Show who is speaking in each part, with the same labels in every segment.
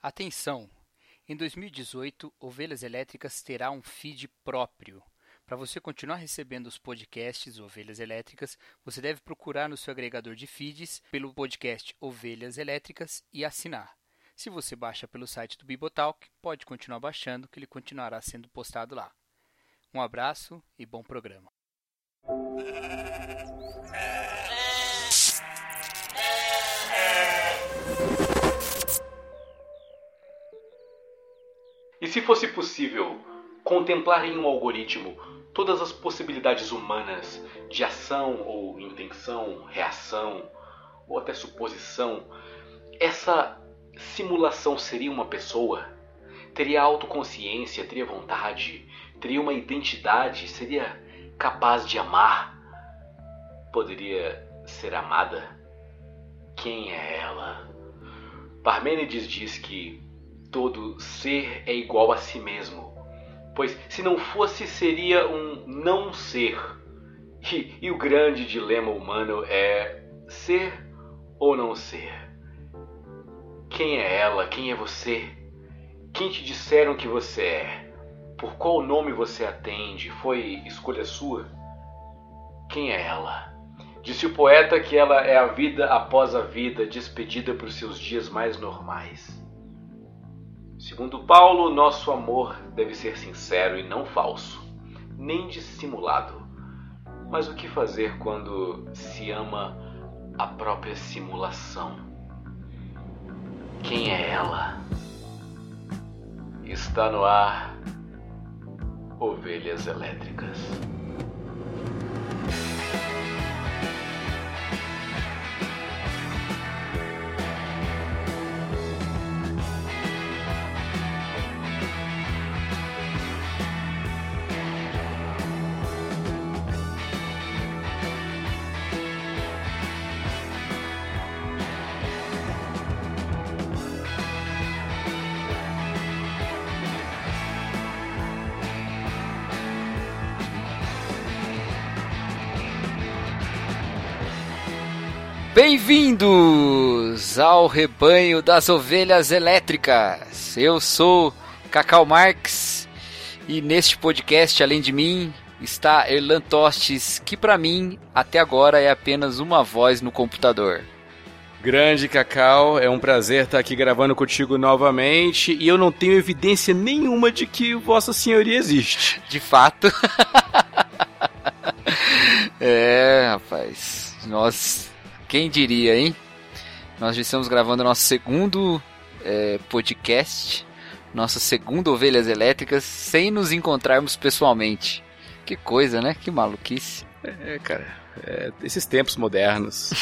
Speaker 1: Atenção! Em 2018, Ovelhas Elétricas terá um feed próprio. Para você continuar recebendo os podcasts Ovelhas Elétricas, você deve procurar no seu agregador de feeds pelo podcast Ovelhas Elétricas e assinar. Se você baixa pelo site do Bibotalk, pode continuar baixando, que ele continuará sendo postado lá. Um abraço e bom programa.
Speaker 2: E se fosse possível contemplar em um algoritmo todas as possibilidades humanas de ação ou intenção, reação ou até suposição, essa simulação seria uma pessoa? Teria autoconsciência, teria vontade, teria uma identidade, seria capaz de amar? Poderia ser amada? Quem é ela? Parmênides diz que todo ser é igual a si mesmo, pois se não fosse seria um não ser. E, e o grande dilema humano é ser ou não ser. Quem é ela? Quem é você? Quem te disseram que você é? Por qual nome você atende? Foi escolha sua? Quem é ela? Disse o poeta que ela é a vida após a vida, despedida por seus dias mais normais. Segundo Paulo, nosso amor deve ser sincero e não falso, nem dissimulado. Mas o que fazer quando se ama a própria simulação? Quem é ela? Está no ar Ovelhas Elétricas.
Speaker 1: Bem-vindos ao rebanho das ovelhas elétricas. Eu sou Cacau Marx e neste podcast, além de mim, está Erlan Tostes, que para mim até agora é apenas uma voz no computador.
Speaker 3: Grande Cacau, é um prazer estar aqui gravando contigo novamente e eu não tenho evidência nenhuma de que Vossa Senhoria existe.
Speaker 1: De fato. é, rapaz. Nós quem diria, hein? Nós já estamos gravando nosso segundo é, podcast, nossa segunda Ovelhas Elétricas, sem nos encontrarmos pessoalmente. Que coisa, né? Que maluquice.
Speaker 3: É, cara, é, esses tempos modernos.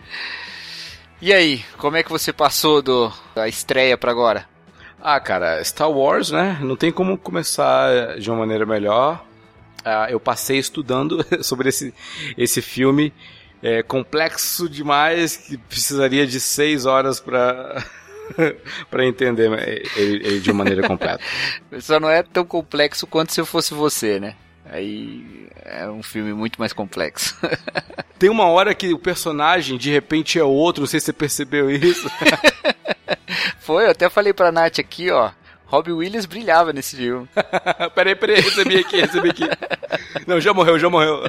Speaker 1: e aí, como é que você passou do, da estreia para agora?
Speaker 3: Ah, cara, Star Wars, né? Não tem como começar de uma maneira melhor. Ah, eu passei estudando sobre esse, esse filme é complexo demais que precisaria de seis horas para para entender ele, ele, de maneira completa.
Speaker 1: Só não é tão complexo quanto se eu fosse você, né? Aí é um filme muito mais complexo.
Speaker 3: Tem uma hora que o personagem de repente é outro, não sei se você percebeu isso.
Speaker 1: Foi, eu até falei pra Nath aqui, ó. Robbie Williams brilhava nesse filme.
Speaker 3: peraí, peraí, recebi aqui, recebi aqui. Não, já morreu, já morreu.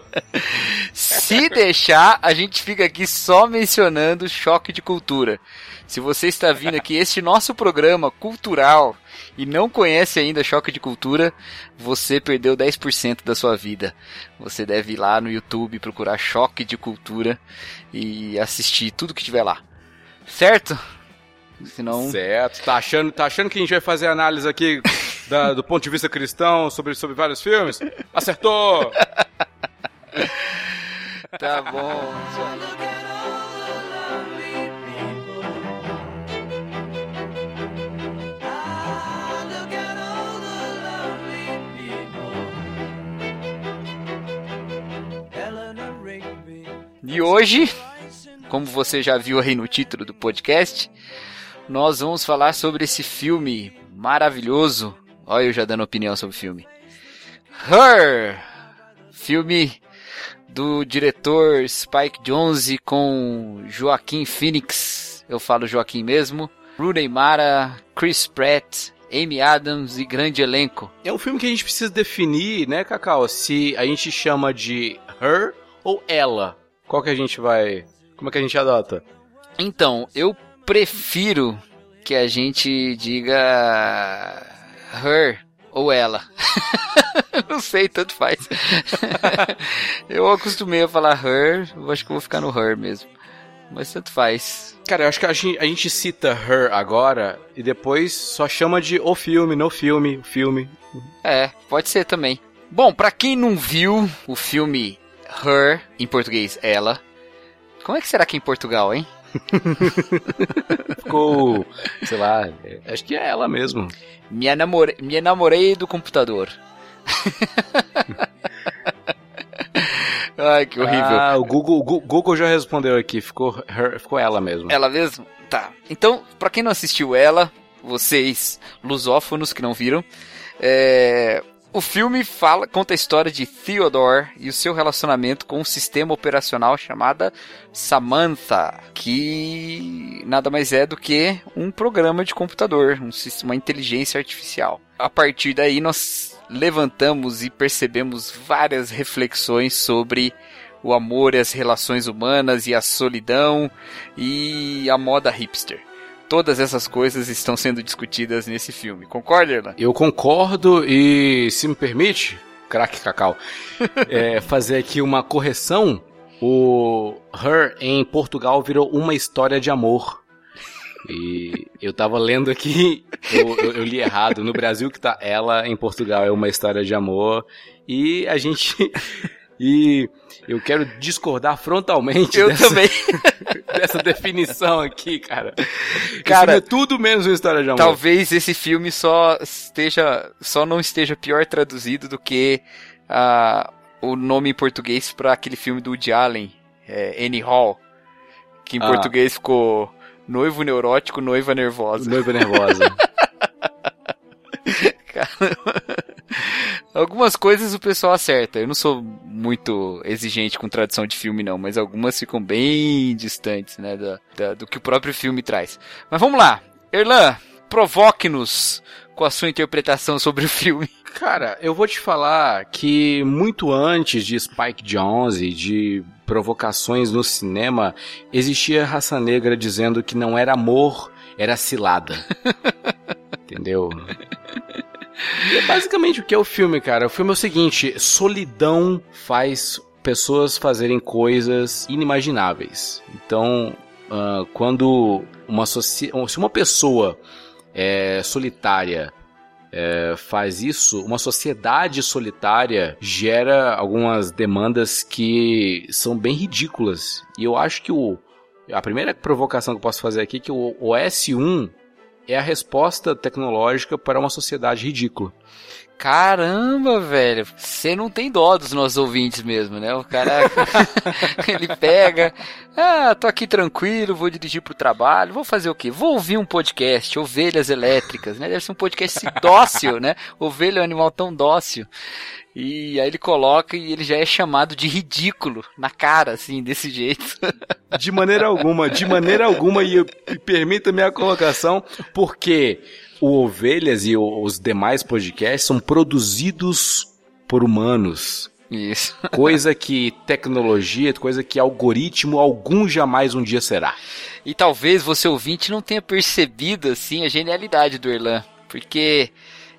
Speaker 1: Se deixar, a gente fica aqui só mencionando choque de cultura. Se você está vindo aqui este nosso programa cultural e não conhece ainda Choque de Cultura, você perdeu 10% da sua vida. Você deve ir lá no YouTube procurar Choque de Cultura e assistir tudo que tiver lá. Certo?
Speaker 3: Senão... Certo. Tá achando, tá achando que a gente vai fazer análise aqui da, do ponto de vista cristão sobre, sobre vários filmes? Acertou!
Speaker 1: tá bom. E hoje, como você já viu aí no título do podcast, nós vamos falar sobre esse filme maravilhoso. Olha eu já dando opinião sobre o filme. Her! Filme do diretor Spike Jonze com Joaquim Phoenix. Eu falo Joaquim mesmo. Rooney Mara, Chris Pratt, Amy Adams e grande elenco.
Speaker 3: É um filme que a gente precisa definir, né, Cacau? Se a gente chama de her ou ela. Qual que a gente vai. Como é que a gente adota?
Speaker 1: Então, eu prefiro que a gente diga her ou ela. não sei, tanto faz. eu acostumei a falar her, eu acho que vou ficar no her mesmo. Mas tanto faz.
Speaker 3: Cara, eu acho que a gente, a gente cita her agora e depois só chama de o filme, no filme, o filme.
Speaker 1: É, pode ser também. Bom, para quem não viu o filme Her, em português, ela. Como é que será que é em Portugal, hein?
Speaker 3: Ficou, sei lá, acho que é ela mesmo.
Speaker 1: Me, namore... Me namorei do computador. Ai, que horrível.
Speaker 3: Ah, o Google, Google já respondeu aqui, ficou, her, ficou ela mesmo.
Speaker 1: Ela mesmo? Tá. Então, pra quem não assistiu ela, vocês lusófonos que não viram, é, o filme fala, conta a história de Theodore e o seu relacionamento com um sistema operacional chamada Samantha, que nada mais é do que um programa de computador, um, uma inteligência artificial. A partir daí nós levantamos e percebemos várias reflexões sobre o amor e as relações humanas e a solidão e a moda hipster todas essas coisas estão sendo discutidas nesse filme. Concorda, Erlan?
Speaker 3: Eu concordo e, se me permite, craque Cacau, é, fazer aqui uma correção. O Her em Portugal virou uma história de amor. E eu tava lendo aqui, eu, eu, eu, li errado. No Brasil que tá ela, em Portugal é uma história de amor. E a gente. E eu quero discordar frontalmente
Speaker 1: eu dessa, também.
Speaker 3: dessa definição aqui, cara. Cara, é tudo menos uma história de amor.
Speaker 1: Talvez esse filme só esteja, só não esteja pior traduzido do que uh, o nome em português para aquele filme do Woody Allen, é, Annie Hall, que em ah. português ficou Noivo Neurótico, Noiva Nervosa.
Speaker 3: Noiva Nervosa.
Speaker 1: Caramba. Algumas coisas o pessoal acerta. Eu não sou muito exigente com tradução de filme, não, mas algumas ficam bem distantes, né, da, do que o próprio filme traz. Mas vamos lá. Erlan, provoque-nos com a sua interpretação sobre o filme.
Speaker 3: Cara, eu vou te falar que muito antes de Spike Jonze e de provocações no cinema, existia raça negra dizendo que não era amor, era cilada. Entendeu? E é basicamente o que é o filme, cara. O filme é o seguinte: solidão faz pessoas fazerem coisas inimagináveis. Então, uh, quando uma se uma pessoa é solitária é, faz isso, uma sociedade solitária gera algumas demandas que são bem ridículas. E eu acho que o, a primeira provocação que eu posso fazer aqui é que o, o S1 é a resposta tecnológica para uma sociedade ridícula.
Speaker 1: Caramba, velho, você não tem dó dos nossos ouvintes mesmo, né? O cara, ele pega, ah, tô aqui tranquilo, vou dirigir pro trabalho, vou fazer o quê? Vou ouvir um podcast, Ovelhas Elétricas, né? Deve ser um podcast dócil, né? Ovelha é um animal tão dócil. E aí ele coloca e ele já é chamado de ridículo na cara, assim, desse jeito.
Speaker 3: De maneira alguma, de maneira alguma, e, e permita-me a colocação, porque o Ovelhas e os demais podcasts são produzidos por humanos.
Speaker 1: Isso.
Speaker 3: Coisa que tecnologia, coisa que algoritmo algum jamais um dia será.
Speaker 1: E talvez você ouvinte não tenha percebido assim a genialidade do Erlan, porque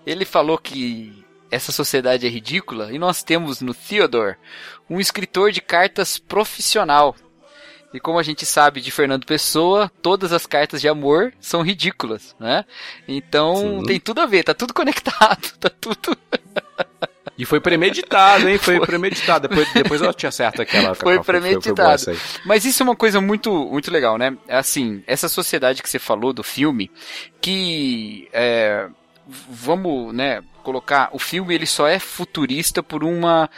Speaker 1: ele falou que essa sociedade é ridícula e nós temos no Theodore um escritor de cartas profissional. E como a gente sabe de Fernando Pessoa, todas as cartas de amor são ridículas, né? Então Sim. tem tudo a ver, tá tudo conectado, tá tudo.
Speaker 3: E foi premeditado, hein? Foi, foi. premeditado. Depois, depois eu te acerto aquela.
Speaker 1: Foi premeditado. Foi, foi Mas isso é uma coisa muito, muito legal, né? Assim, essa sociedade que você falou do filme, que é, vamos, né, colocar, o filme ele só é futurista por uma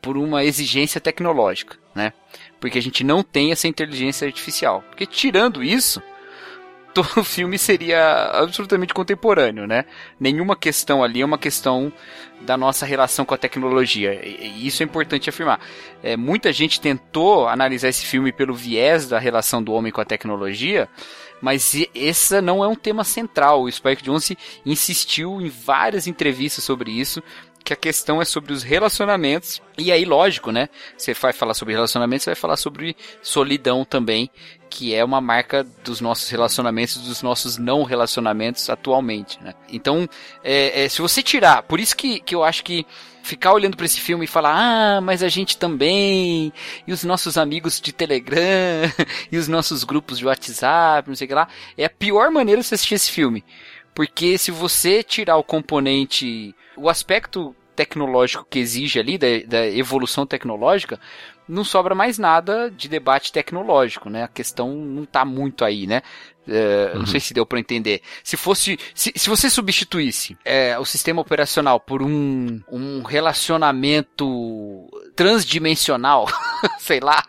Speaker 1: por uma exigência tecnológica, né? Porque a gente não tem essa inteligência artificial. Porque tirando isso, todo o filme seria absolutamente contemporâneo, né? Nenhuma questão ali é uma questão da nossa relação com a tecnologia. E isso é importante afirmar. É, muita gente tentou analisar esse filme pelo viés da relação do homem com a tecnologia, mas esse não é um tema central. O Spike Jonze insistiu em várias entrevistas sobre isso, que a questão é sobre os relacionamentos. E aí, lógico, né? Você vai falar sobre relacionamentos, você vai falar sobre solidão também, que é uma marca dos nossos relacionamentos, dos nossos não relacionamentos atualmente, né? Então, é, é, se você tirar, por isso que, que eu acho que ficar olhando para esse filme e falar, ah, mas a gente também, e os nossos amigos de Telegram, e os nossos grupos de WhatsApp, não sei o que lá, é a pior maneira de você assistir esse filme. Porque se você tirar o componente, o aspecto tecnológico que exige ali, da, da evolução tecnológica, não sobra mais nada de debate tecnológico, né? A questão não está muito aí, né? É, uhum. Não sei se deu para entender. Se fosse, se, se você substituísse é, o sistema operacional por um, um relacionamento transdimensional, sei lá,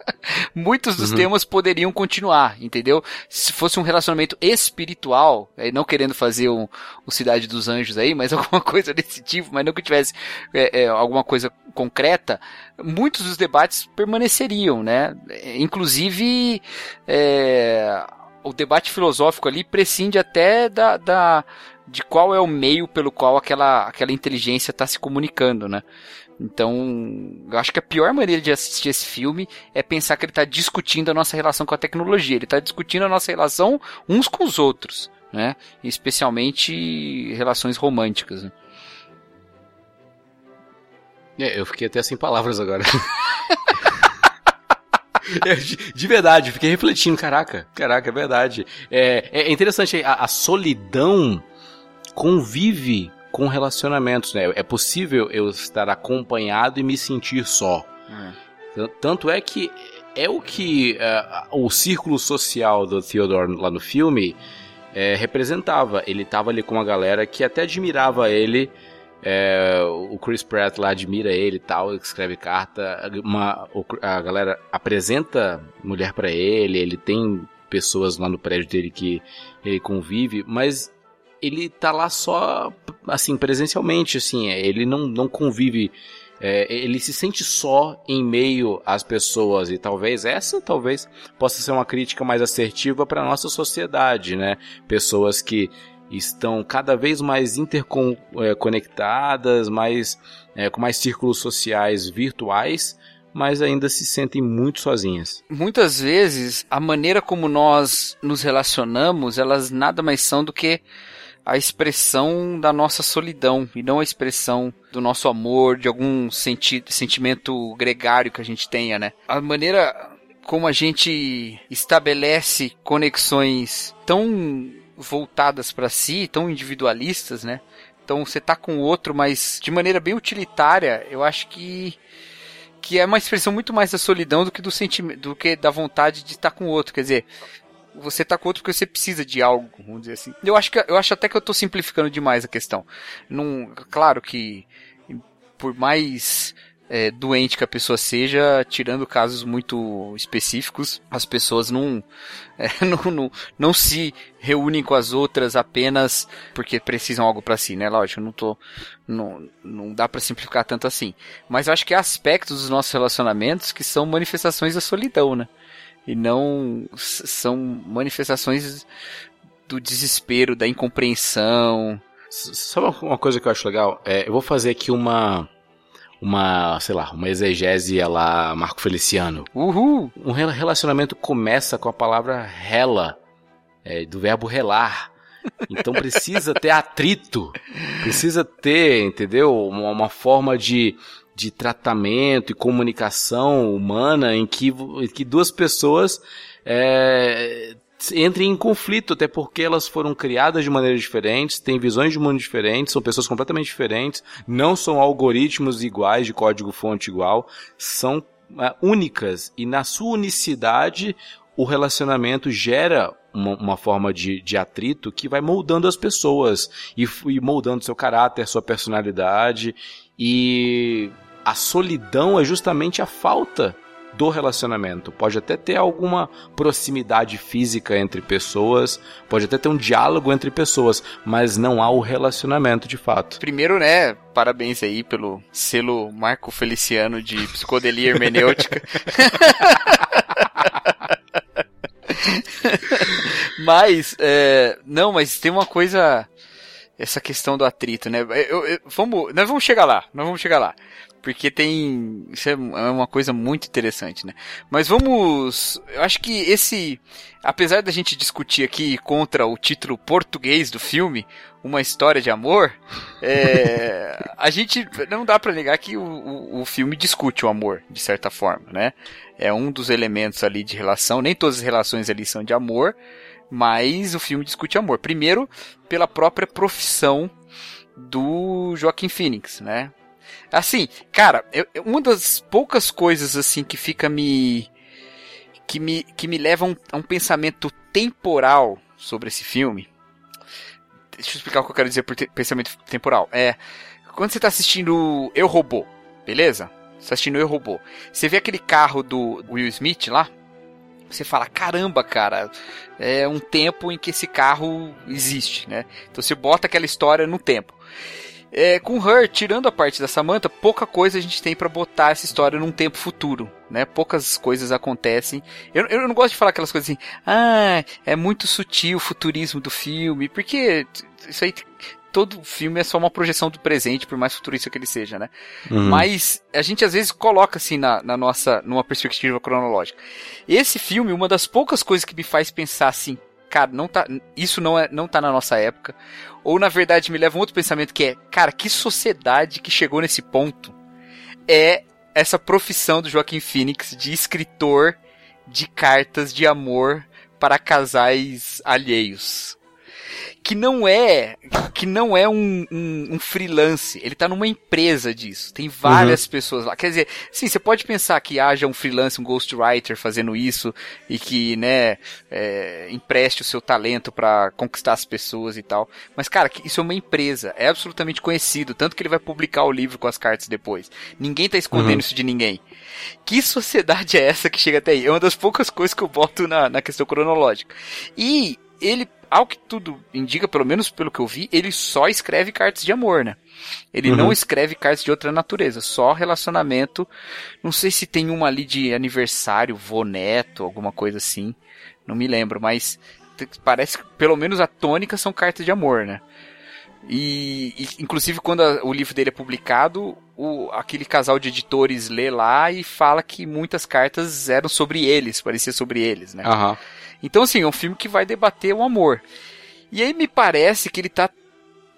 Speaker 1: muitos dos uhum. temas poderiam continuar, entendeu? Se fosse um relacionamento espiritual, é, não querendo fazer um, um Cidade dos Anjos aí, mas alguma coisa desse tipo, mas não que tivesse é, é, alguma coisa concreta, muitos dos debates permaneceriam, né? Inclusive, é, o debate filosófico ali prescinde até da, da de qual é o meio pelo qual aquela, aquela inteligência está se comunicando, né? Então, acho que a pior maneira de assistir esse filme é pensar que ele está discutindo a nossa relação com a tecnologia. Ele está discutindo a nossa relação uns com os outros, né? Especialmente relações românticas. Né?
Speaker 3: É, eu fiquei até sem palavras agora. É, de verdade, fiquei refletindo, caraca, caraca, é verdade. É, é interessante, a, a solidão convive com relacionamentos, né? É possível eu estar acompanhado e me sentir só. É. Tanto é que é o que uh, o círculo social do Theodore lá no filme é, representava. Ele estava ali com uma galera que até admirava ele é, o Chris Pratt lá admira ele e tal, escreve carta. Uma, a galera apresenta mulher para ele, ele tem pessoas lá no prédio dele que ele convive, mas ele tá lá só, assim, presencialmente, assim, é, ele não, não convive. É, ele se sente só em meio às pessoas e talvez essa talvez possa ser uma crítica mais assertiva para nossa sociedade, né? Pessoas que estão cada vez mais interconectadas, mais, é, com mais círculos sociais virtuais, mas ainda se sentem muito sozinhas.
Speaker 1: Muitas vezes, a maneira como nós nos relacionamos, elas nada mais são do que a expressão da nossa solidão e não a expressão do nosso amor, de algum senti sentimento gregário que a gente tenha, né? A maneira como a gente estabelece conexões tão voltadas para si, tão individualistas, né? Então você tá com o outro, mas de maneira bem utilitária, eu acho que que é uma expressão muito mais da solidão do que do sentimento, do que da vontade de estar com o outro, quer dizer, você tá com outro porque você precisa de algo, vamos dizer assim. Eu acho que eu acho até que eu tô simplificando demais a questão. Não, claro que por mais é, doente que a pessoa seja, tirando casos muito específicos, as pessoas não, é, não, não, não, se reúnem com as outras apenas porque precisam algo para si, né? Lógico, não tô, não, não dá para simplificar tanto assim. Mas eu acho que há aspectos dos nossos relacionamentos que são manifestações da solidão, né? E não são manifestações do desespero, da incompreensão.
Speaker 3: Sabe uma coisa que eu acho legal? É, eu vou fazer aqui uma uma, sei lá, uma exegese lá Marco Feliciano.
Speaker 1: Uhul!
Speaker 3: Um relacionamento começa com a palavra rela, é, do verbo relar. Então precisa ter atrito, precisa ter, entendeu? Uma, uma forma de, de tratamento e comunicação humana em que, em que duas pessoas é, entrem em conflito, até porque elas foram criadas de maneiras diferentes, têm visões de mundo diferentes, são pessoas completamente diferentes, não são algoritmos iguais, de código-fonte igual, são uh, únicas. E na sua unicidade o relacionamento gera uma, uma forma de, de, atrito que vai moldando as pessoas e, e moldando seu caráter, sua personalidade e a solidão é justamente a falta do relacionamento. Pode até ter alguma proximidade física entre pessoas, pode até ter um diálogo entre pessoas, mas não há o relacionamento de fato.
Speaker 1: Primeiro, né, parabéns aí pelo selo Marco Feliciano de psicodelia hermenêutica. mas, é, não, mas tem uma coisa, essa questão do atrito, né? Eu, eu, vamos, nós vamos chegar lá, nós vamos chegar lá. Porque tem. Isso é, é uma coisa muito interessante, né? Mas vamos. Eu acho que esse. Apesar da gente discutir aqui contra o título português do filme, Uma História de Amor, é, a gente. Não dá para negar que o, o, o filme discute o amor, de certa forma, né? É um dos elementos ali de relação. Nem todas as relações ali são de amor, mas o filme discute amor. Primeiro, pela própria profissão do Joaquim Phoenix, né? Assim, cara, eu, uma das poucas coisas assim que fica me que me que me leva a um, a um pensamento temporal sobre esse filme. Deixa eu explicar o que eu quero dizer por te, pensamento temporal. É quando você está assistindo Eu Robô, beleza? Você tá assistindo Eu Robô. Você vê aquele carro do Will Smith lá? Você fala, caramba, cara, é um tempo em que esse carro existe, né? Então você bota aquela história no tempo. É, com Her, tirando a parte da Samantha, pouca coisa a gente tem para botar essa história num tempo futuro, né? Poucas coisas acontecem. Eu, eu não gosto de falar aquelas coisas assim, ah, é muito sutil o futurismo do filme, porque isso aí todo filme é só uma projeção do presente, por mais futurista que ele seja, né? Uhum. Mas a gente às vezes coloca assim na, na, nossa, numa perspectiva cronológica. Esse filme, uma das poucas coisas que me faz pensar assim, cara, não tá, isso não, é, não tá na nossa época. Ou na verdade me leva a um outro pensamento que é, cara, que sociedade que chegou nesse ponto é essa profissão do Joaquim Phoenix de escritor de cartas de amor para casais alheios que não é que não é um, um, um freelance, ele está numa empresa disso. Tem várias uhum. pessoas lá. Quer dizer, sim, você pode pensar que haja um freelance, um ghostwriter fazendo isso e que, né, é, empreste o seu talento para conquistar as pessoas e tal. Mas, cara, isso é uma empresa, é absolutamente conhecido, tanto que ele vai publicar o livro com as cartas depois. Ninguém está escondendo uhum. isso de ninguém. Que sociedade é essa que chega até aí? É uma das poucas coisas que eu boto na, na questão cronológica. E ele ao que tudo indica, pelo menos pelo que eu vi, ele só escreve cartas de amor, né? Ele uhum. não escreve cartas de outra natureza, só relacionamento. Não sei se tem uma ali de aniversário, vô neto, alguma coisa assim. Não me lembro, mas parece que pelo menos a tônica são cartas de amor, né? E, e inclusive quando a, o livro dele é publicado, o, aquele casal de editores lê lá e fala que muitas cartas eram sobre eles, parecia sobre eles, né?
Speaker 3: Uhum.
Speaker 1: Então, assim, é um filme que vai debater o amor. E aí me parece que ele está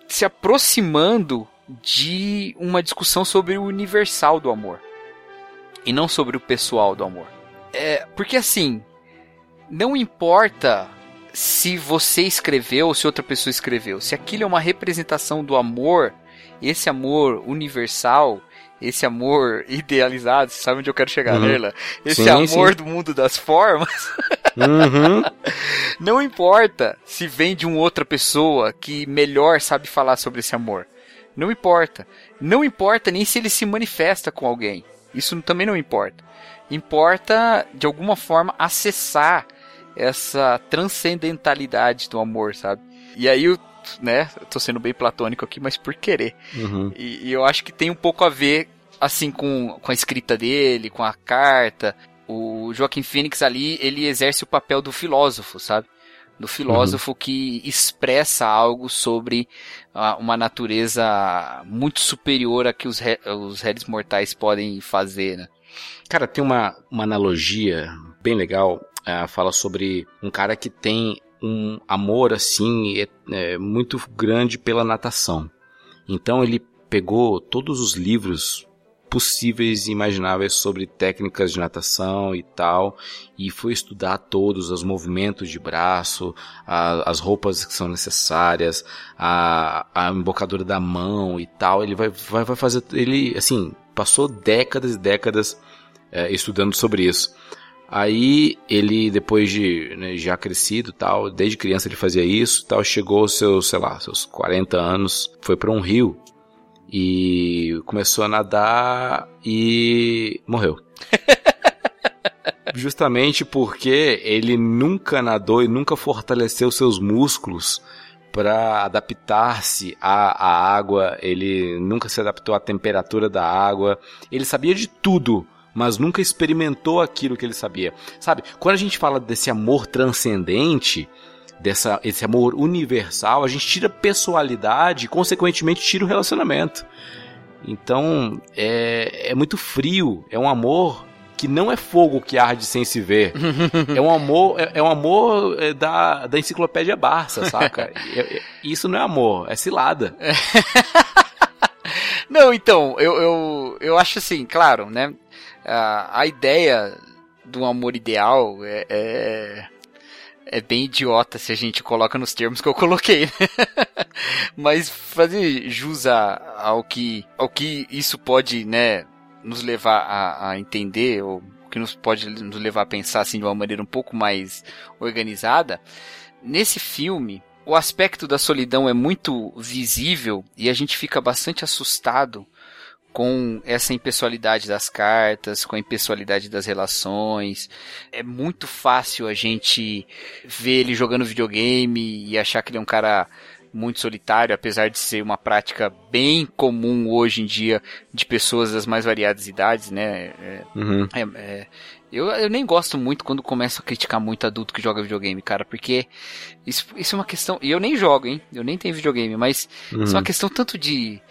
Speaker 1: se aproximando de uma discussão sobre o universal do amor. E não sobre o pessoal do amor. É, porque assim, não importa se você escreveu ou se outra pessoa escreveu. Se aquilo é uma representação do amor, esse amor universal, esse amor idealizado, você sabe onde eu quero chegar, uhum. né, Esse sim, amor sim. do mundo das formas. Uhum. Não importa se vem de uma outra pessoa que melhor sabe falar sobre esse amor. Não importa. Não importa nem se ele se manifesta com alguém. Isso também não importa. Importa, de alguma forma, acessar essa transcendentalidade do amor, sabe? E aí eu, né, eu tô sendo bem platônico aqui, mas por querer. Uhum. E, e, eu acho que tem um pouco a ver, assim, com, com a escrita dele, com a carta, o Joaquim Phoenix ali, ele exerce o papel do filósofo, sabe? Do filósofo uhum. que expressa algo sobre uh, uma natureza muito superior a que os, re os réis mortais podem fazer, né?
Speaker 3: Cara, tem uma, uma analogia bem legal, uh, fala sobre um cara que tem um amor, assim, é, é muito grande pela natação. Então ele pegou todos os livros possíveis e imagináveis sobre técnicas de natação e tal, e foi estudar todos os movimentos de braço, a, as roupas que são necessárias, a, a embocadura da mão e tal. Ele vai, vai, vai fazer, ele assim passou décadas e décadas é, estudando sobre isso. Aí ele, depois de né, já crescido tal, desde criança ele fazia isso tal, chegou aos seus, sei lá, seus 40 anos, foi para um rio e começou a nadar e morreu. justamente porque ele nunca nadou e nunca fortaleceu seus músculos para adaptar-se à, à água, ele nunca se adaptou à temperatura da água, ele sabia de tudo, mas nunca experimentou aquilo que ele sabia. Sabe, quando a gente fala desse amor transcendente, dessa, esse amor universal, a gente tira pessoalidade e, consequentemente, tira o relacionamento. Então, é, é muito frio, é um amor que não é fogo que arde sem se ver. é um amor, é, é um amor é, da, da enciclopédia Barça, saca? isso não é amor, é cilada.
Speaker 1: não, então, eu, eu, eu acho assim, claro, né? A, a ideia do amor ideal é, é, é, bem idiota se a gente coloca nos termos que eu coloquei. Né? Mas fazer jus ao que, ao que isso pode, né, nos levar a, a entender, ou que nos pode nos levar a pensar assim de uma maneira um pouco mais organizada, nesse filme o aspecto da solidão é muito visível e a gente fica bastante assustado com essa impessoalidade das cartas, com a impessoalidade das relações. É muito fácil a gente ver ele jogando videogame e achar que ele é um cara muito solitário, apesar de ser uma prática bem comum hoje em dia de pessoas das mais variadas idades, né? É, uhum. é, é, eu, eu nem gosto muito quando começo a criticar muito adulto que joga videogame, cara, porque isso, isso é uma questão. E eu nem jogo, hein? Eu nem tenho videogame, mas uhum. isso é uma questão tanto de.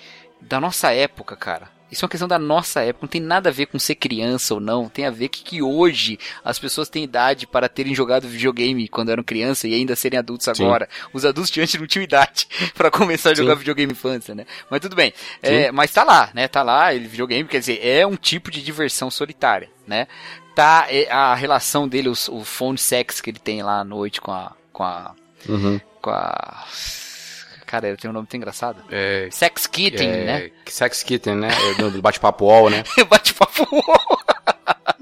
Speaker 1: Da nossa época, cara. Isso é uma questão da nossa época, não tem nada a ver com ser criança ou não, tem a ver que, que hoje as pessoas têm idade para terem jogado videogame quando eram criança e ainda serem adultos agora. Sim. Os adultos de antes não tinham idade para começar a jogar Sim. videogame infância, né? Mas tudo bem. É, mas tá lá, né? Tá lá, ele videogame, quer dizer, é um tipo de diversão solitária, né? Tá é, a relação dele, o, o phone sex que ele tem lá à noite com a com a uhum. com a Cara, ele tem um nome tão engraçado. É, Sex Kitten, é, né?
Speaker 3: Sex Kitten, né? É do bate-papo wall, né?
Speaker 1: bate-papo wall.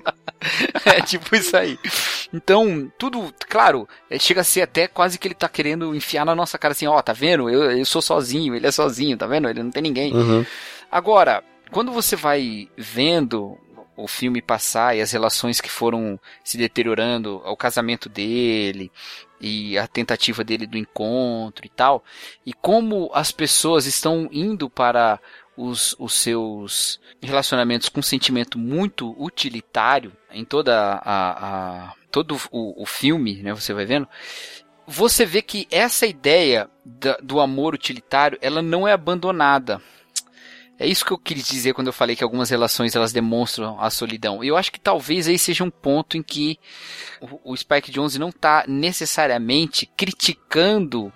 Speaker 1: é tipo isso aí. Então, tudo, claro, é, chega a ser até quase que ele tá querendo enfiar na nossa cara assim, ó, oh, tá vendo? Eu, eu sou sozinho, ele é sozinho, tá vendo? Ele não tem ninguém. Uhum. Agora, quando você vai vendo o filme passar e as relações que foram se deteriorando, o casamento dele, e a tentativa dele do encontro e tal, e como as pessoas estão indo para os, os seus relacionamentos com um sentimento muito utilitário em toda a, a todo o, o filme, né, você vai vendo, você vê que essa ideia da, do amor utilitário, ela não é abandonada. É isso que eu quis dizer quando eu falei que algumas relações elas demonstram a solidão. Eu acho que talvez aí seja um ponto em que o, Spike Jonze não está necessariamente criticando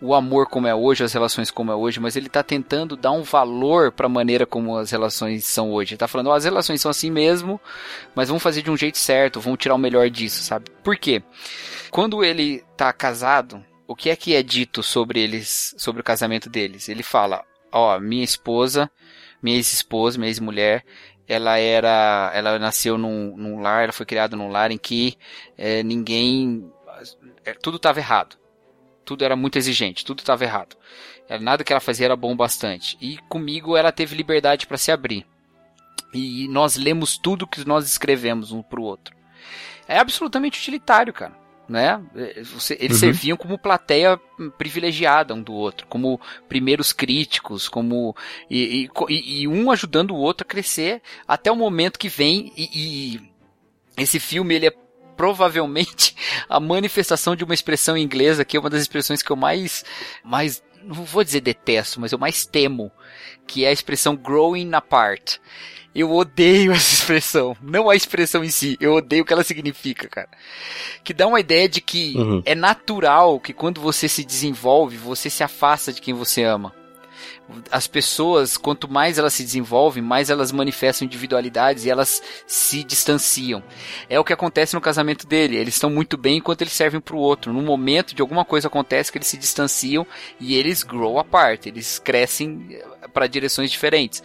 Speaker 1: o amor como é hoje, as relações como é hoje, mas ele está tentando dar um valor para a maneira como as relações são hoje. Ele está falando, oh, as relações são assim mesmo, mas vamos fazer de um jeito certo, vamos tirar o melhor disso, sabe? Por quê? Quando ele está casado, o que é que é dito sobre eles, sobre o casamento deles? Ele fala: ó, minha esposa, minha ex-esposa, minha ex-mulher, ela era, ela nasceu num, num, lar, ela foi criada num lar em que é, ninguém, é, tudo estava errado, tudo era muito exigente, tudo estava errado, nada que ela fazia era bom bastante. E comigo ela teve liberdade para se abrir. E nós lemos tudo que nós escrevemos um pro outro. É absolutamente utilitário, cara né? Eles uhum. serviam como plateia privilegiada um do outro, como primeiros críticos, como e, e, e um ajudando o outro a crescer até o momento que vem e, e esse filme ele é provavelmente a manifestação de uma expressão inglesa que é uma das expressões que eu mais mais não vou dizer detesto, mas eu mais temo, que é a expressão growing apart eu odeio essa expressão. Não a expressão em si, eu odeio o que ela significa, cara. Que dá uma ideia de que uhum. é natural que quando você se desenvolve, você se afasta de quem você ama. As pessoas, quanto mais elas se desenvolvem, mais elas manifestam individualidades e elas se distanciam. É o que acontece no casamento dele. Eles estão muito bem enquanto eles servem para o outro. No momento de alguma coisa acontece que eles se distanciam e eles grow apart. Eles crescem eh, para direções diferentes.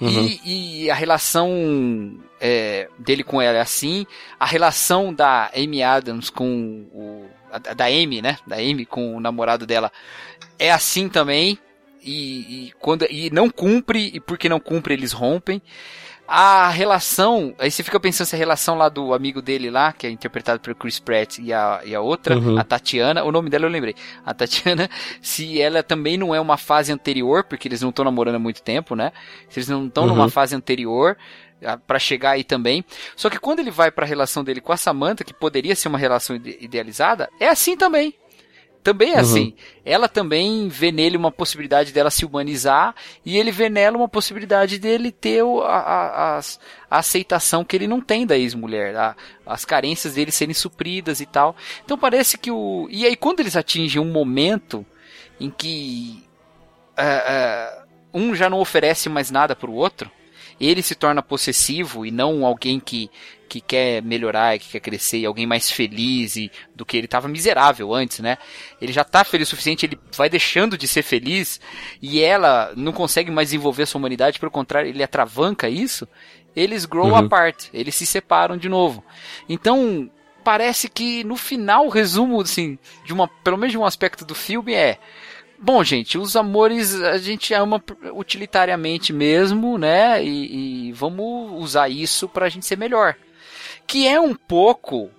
Speaker 1: Uhum. E, e, a relação é, dele com ela é assim. A relação da Amy Adams com o. Da Amy, né? Da Amy com o namorado dela é assim também. E, e, quando, e não cumpre, e porque não cumpre eles rompem. A relação. Aí você fica pensando se a relação lá do amigo dele lá, que é interpretado pelo Chris Pratt, e a, e a outra, uhum. a Tatiana, o nome dela eu lembrei. A Tatiana, se ela também não é uma fase anterior, porque eles não estão namorando há muito tempo, né? Se eles não estão uhum. numa fase anterior para chegar aí também. Só que quando ele vai para a relação dele com a Samantha, que poderia ser uma relação idealizada, é assim também. Também é uhum. assim. Ela também vê nele uma possibilidade dela se humanizar e ele vê nela uma possibilidade dele ter a, a, a, a aceitação que ele não tem da ex-mulher, as carências dele serem supridas e tal. Então parece que o. E aí quando eles atingem um momento em que uh, uh, um já não oferece mais nada para o outro, ele se torna possessivo e não alguém que que quer melhorar, que quer crescer, e alguém mais feliz e, do que ele estava miserável antes, né? Ele já está feliz o suficiente, ele vai deixando de ser feliz e ela não consegue mais desenvolver a sua humanidade, pelo contrário, ele atravanca isso. Eles grow uhum. apart, eles se separam de novo. Então, parece que no final o resumo assim, de uma, pelo menos de um aspecto do filme é Bom, gente, os amores a gente ama utilitariamente mesmo, né? E, e vamos usar isso pra gente ser melhor que é um pouco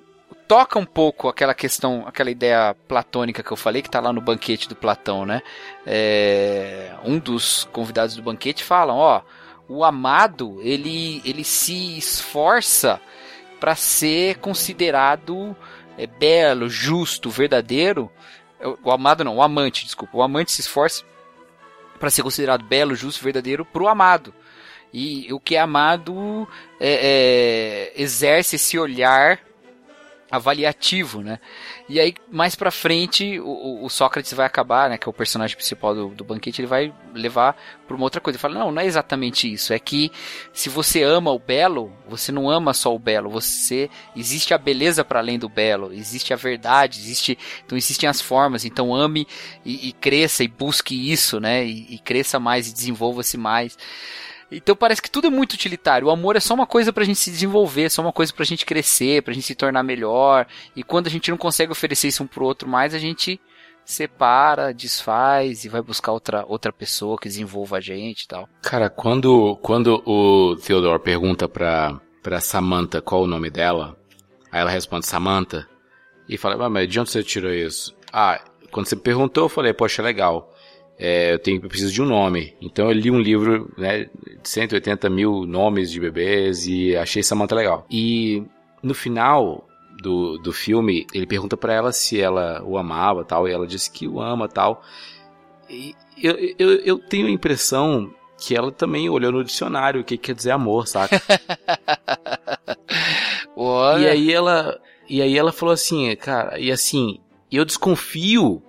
Speaker 1: toca um pouco aquela questão, aquela ideia platônica que eu falei, que está lá no banquete do Platão, né? É, um dos convidados do banquete fala, ó, o amado ele, ele se esforça para ser considerado é, belo, justo, verdadeiro. O amado não, o amante, desculpa. O amante se esforça para ser considerado belo, justo, verdadeiro pro amado. E o que é amado é, é, exerce esse olhar avaliativo, né? E aí, mais pra frente, o, o, Sócrates vai acabar, né? Que é o personagem principal do, do banquete, ele vai levar pra uma outra coisa. Ele fala, não, não é exatamente isso. É que se você ama o belo, você não ama só o belo. Você... Existe a beleza para além do belo. Existe a verdade, existe... Então existem as formas. Então ame e, e cresça e busque isso, né? E, e cresça mais e desenvolva-se mais. Então parece que tudo é muito utilitário. O amor é só uma coisa pra gente se desenvolver, só uma coisa pra gente crescer, pra gente se tornar melhor. E quando a gente não consegue oferecer isso um pro outro mais, a gente separa, desfaz e vai buscar outra, outra pessoa que desenvolva a gente e tal.
Speaker 3: Cara, quando, quando o Theodore pergunta pra, pra Samantha qual o nome dela, aí ela responde Samantha, e fala, ah, mas de onde você tirou isso? Ah, quando você perguntou, eu falei, poxa, legal é, eu, tenho, eu preciso de um nome. Então eu li um livro né, de 180 mil nomes de bebês e achei essa manta legal. E no final do, do filme, ele pergunta para ela se ela o amava tal, e ela disse que o ama tal. E eu, eu, eu tenho a impressão que ela também olhou no dicionário o que quer dizer amor, saca? e aí ela e aí ela falou assim, cara, e assim, eu desconfio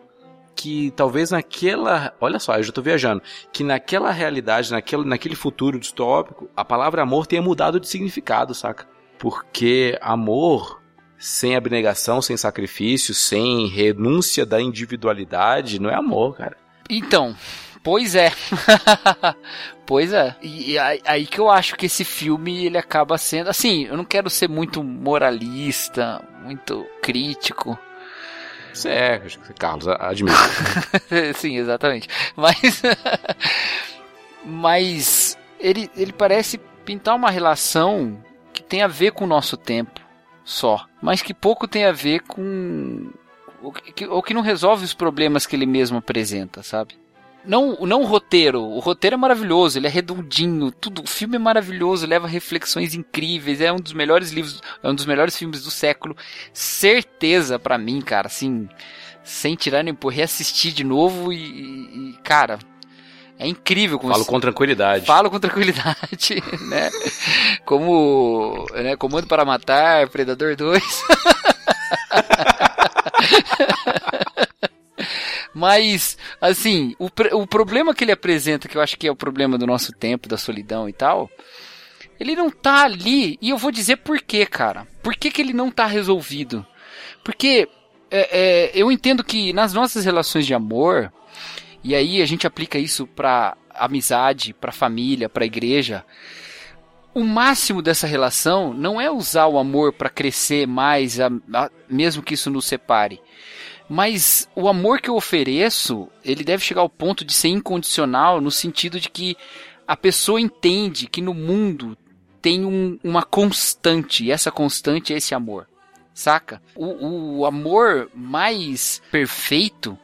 Speaker 3: que talvez naquela. Olha só, eu já tô viajando. Que naquela realidade, naquele, naquele futuro distópico, a palavra amor tenha mudado de significado, saca? Porque amor sem abnegação, sem sacrifício, sem renúncia da individualidade, não é amor, cara.
Speaker 1: Então, pois é. pois é. E, e aí que eu acho que esse filme ele acaba sendo. Assim, eu não quero ser muito moralista, muito crítico.
Speaker 3: Você é, Carlos, admito.
Speaker 1: Sim, exatamente. Mas. mas ele, ele parece pintar uma relação que tem a ver com o nosso tempo só, mas que pouco tem a ver com. Ou que, ou que não resolve os problemas que ele mesmo apresenta, sabe? Não, não o roteiro. O roteiro é maravilhoso, ele é redondinho, tudo. O filme é maravilhoso, leva reflexões incríveis. É um dos melhores livros, é um dos melhores filmes do século. Certeza para mim, cara, assim, sem tirar nem por reassistir de novo e, e cara, é incrível.
Speaker 3: Como Falo com tranquilidade.
Speaker 1: Falo com tranquilidade, né? Como, né, Comando para Matar, Predador 2. Mas, assim, o, o problema que ele apresenta, que eu acho que é o problema do nosso tempo, da solidão e tal, ele não tá ali, e eu vou dizer por quê, cara. Por que, que ele não tá resolvido? Porque é, é, eu entendo que nas nossas relações de amor, e aí a gente aplica isso pra amizade, pra família, pra igreja, o máximo dessa relação não é usar o amor para crescer mais, a, a, mesmo que isso nos separe. Mas o amor que eu ofereço, ele deve chegar ao ponto de ser incondicional no sentido de que a pessoa entende que no mundo tem um, uma constante, e essa constante é esse amor, saca? O, o amor mais perfeito,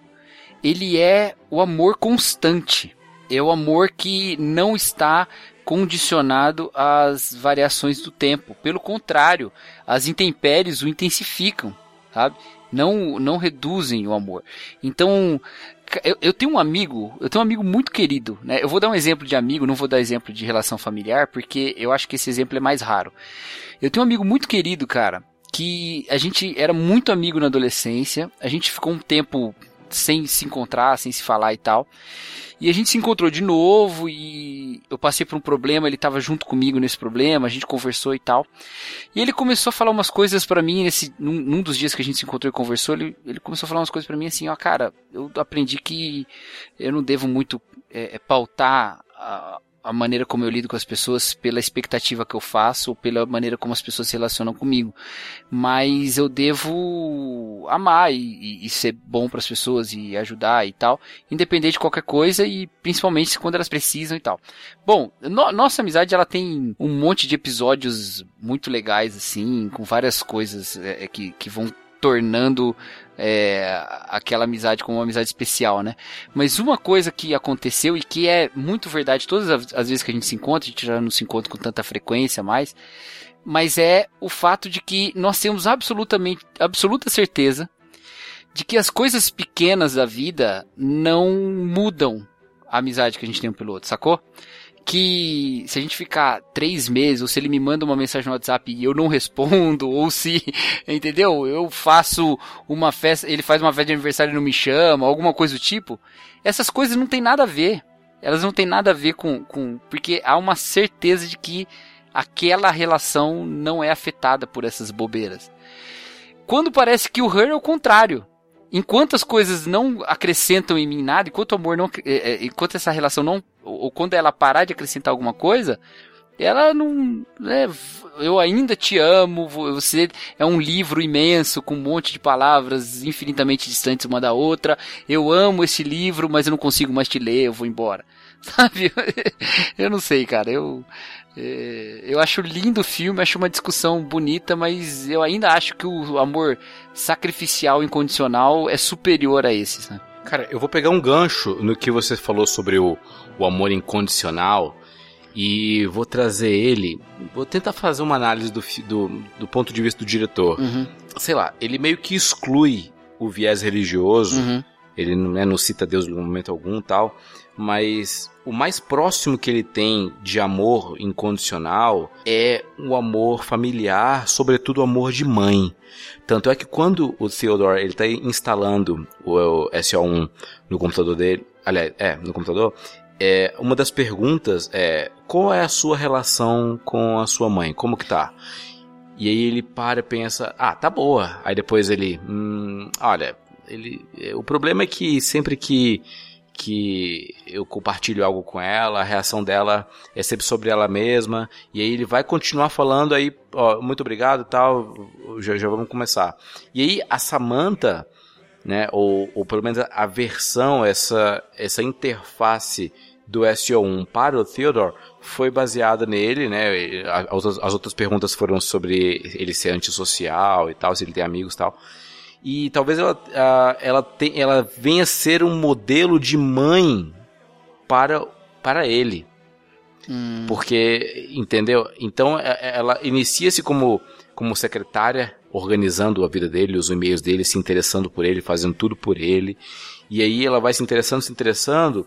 Speaker 1: ele é o amor constante. É o amor que não está condicionado às variações do tempo. Pelo contrário, as intempéries o intensificam, sabe? Não, não reduzem o amor. Então, eu, eu, tenho um amigo, eu tenho um amigo muito querido, né? Eu vou dar um exemplo de amigo, não vou dar exemplo de relação familiar, porque eu acho que esse exemplo é mais raro. Eu tenho um amigo muito querido, cara, que a gente era muito amigo na adolescência, a gente ficou um tempo sem se encontrar, sem se falar e tal. E a gente se encontrou de novo e eu passei por um problema, ele estava junto comigo nesse problema, a gente conversou e tal. E ele começou a falar umas coisas para mim nesse num, num, dos dias que a gente se encontrou e conversou, ele, ele começou a falar umas coisas para mim assim, ó, cara, eu aprendi que eu não devo muito é, é pautar a, a maneira como eu lido com as pessoas pela expectativa que eu faço ou pela maneira como as pessoas se relacionam comigo. Mas eu devo amar e, e ser bom para as pessoas e ajudar e tal, independente de qualquer coisa e principalmente quando elas precisam e tal. Bom, no, nossa amizade ela tem um monte de episódios muito legais assim, com várias coisas é, que, que vão tornando é, aquela amizade como uma amizade especial, né? Mas uma coisa que aconteceu e que é muito verdade todas as vezes que a gente se encontra, a gente já não se encontra com tanta frequência mais, mas é o fato de que nós temos absolutamente, absoluta certeza de que as coisas pequenas da vida não mudam a amizade que a gente tem um pelo outro, sacou? Que se a gente ficar três meses, ou se ele me manda uma mensagem no WhatsApp e eu não respondo, ou se, entendeu? Eu faço uma festa, ele faz uma festa de aniversário e não me chama, alguma coisa do tipo, essas coisas não tem nada a ver. Elas não tem nada a ver com, com. Porque há uma certeza de que aquela relação não é afetada por essas bobeiras. Quando parece que o Her é o contrário enquanto as coisas não acrescentam em mim nada, enquanto o amor não, é, é, enquanto essa relação não, ou quando ela parar de acrescentar alguma coisa, ela não, né, eu ainda te amo, você é um livro imenso com um monte de palavras infinitamente distantes uma da outra, eu amo esse livro, mas eu não consigo mais te ler, eu vou embora. Sabe? eu não sei, cara, eu é, eu acho lindo o filme, acho uma discussão bonita, mas eu ainda acho que o amor sacrificial incondicional é superior a esse. Né?
Speaker 3: Cara, eu vou pegar um gancho no que você falou sobre o, o amor incondicional e vou trazer ele. Vou tentar fazer uma análise do, do, do ponto de vista do diretor. Uhum. Sei lá, ele meio que exclui o viés religioso. Uhum. Ele né, não cita Deus em momento algum tal mas o mais próximo que ele tem de amor incondicional é o amor familiar, sobretudo o amor de mãe. Tanto é que quando o Theodore ele está instalando o SO1 no computador dele, aliás, é, no computador, é, uma das perguntas é qual é a sua relação com a sua mãe? Como que tá? E aí ele para e pensa, ah, tá boa. Aí depois ele, hum, olha, ele, o problema é que sempre que que eu compartilho algo com ela, a reação dela é sempre sobre ela mesma, e aí ele vai continuar falando aí, ó, muito obrigado tal, já, já vamos começar. E aí a Samantha, né, ou, ou pelo menos a versão, essa, essa interface do SO1 para o Theodore foi baseada nele, né, as, as outras perguntas foram sobre ele ser antissocial e tal, se ele tem amigos e tal, e talvez ela, ela, tem, ela venha ser um modelo de mãe para, para ele. Hum. Porque, entendeu? Então é, é, ela inicia-se como, como secretária, organizando a vida dele, os e-mails dele, se interessando por ele, fazendo tudo por ele. E aí ela vai se interessando, se interessando,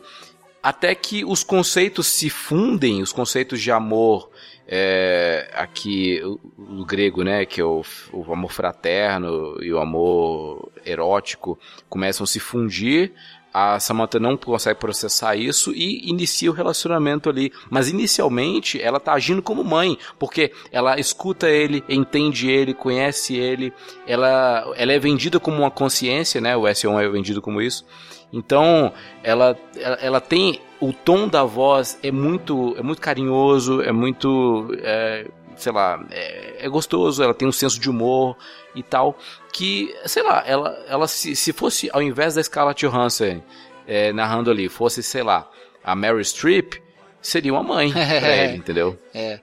Speaker 3: até que os conceitos se fundem, os conceitos de amor é, aqui o, o, grego, né, que é o, o, amor fraterno e o amor erótico começam a se fundir. A Samantha não consegue processar isso e inicia o relacionamento ali. Mas inicialmente ela tá agindo como mãe, porque ela escuta ele, entende ele, conhece ele, ela, ela é vendida como uma consciência, né? O S1 é vendido como isso. Então, ela, ela, ela, tem o tom da voz é muito é muito carinhoso, é muito é, sei lá, é, é, gostoso, ela tem um senso de humor e tal, que, sei lá, ela, ela se, se fosse, ao invés da Scarlett Johansson é, narrando ali, fosse, sei lá, a Mary Streep, seria uma mãe pra ele, entendeu?
Speaker 1: É.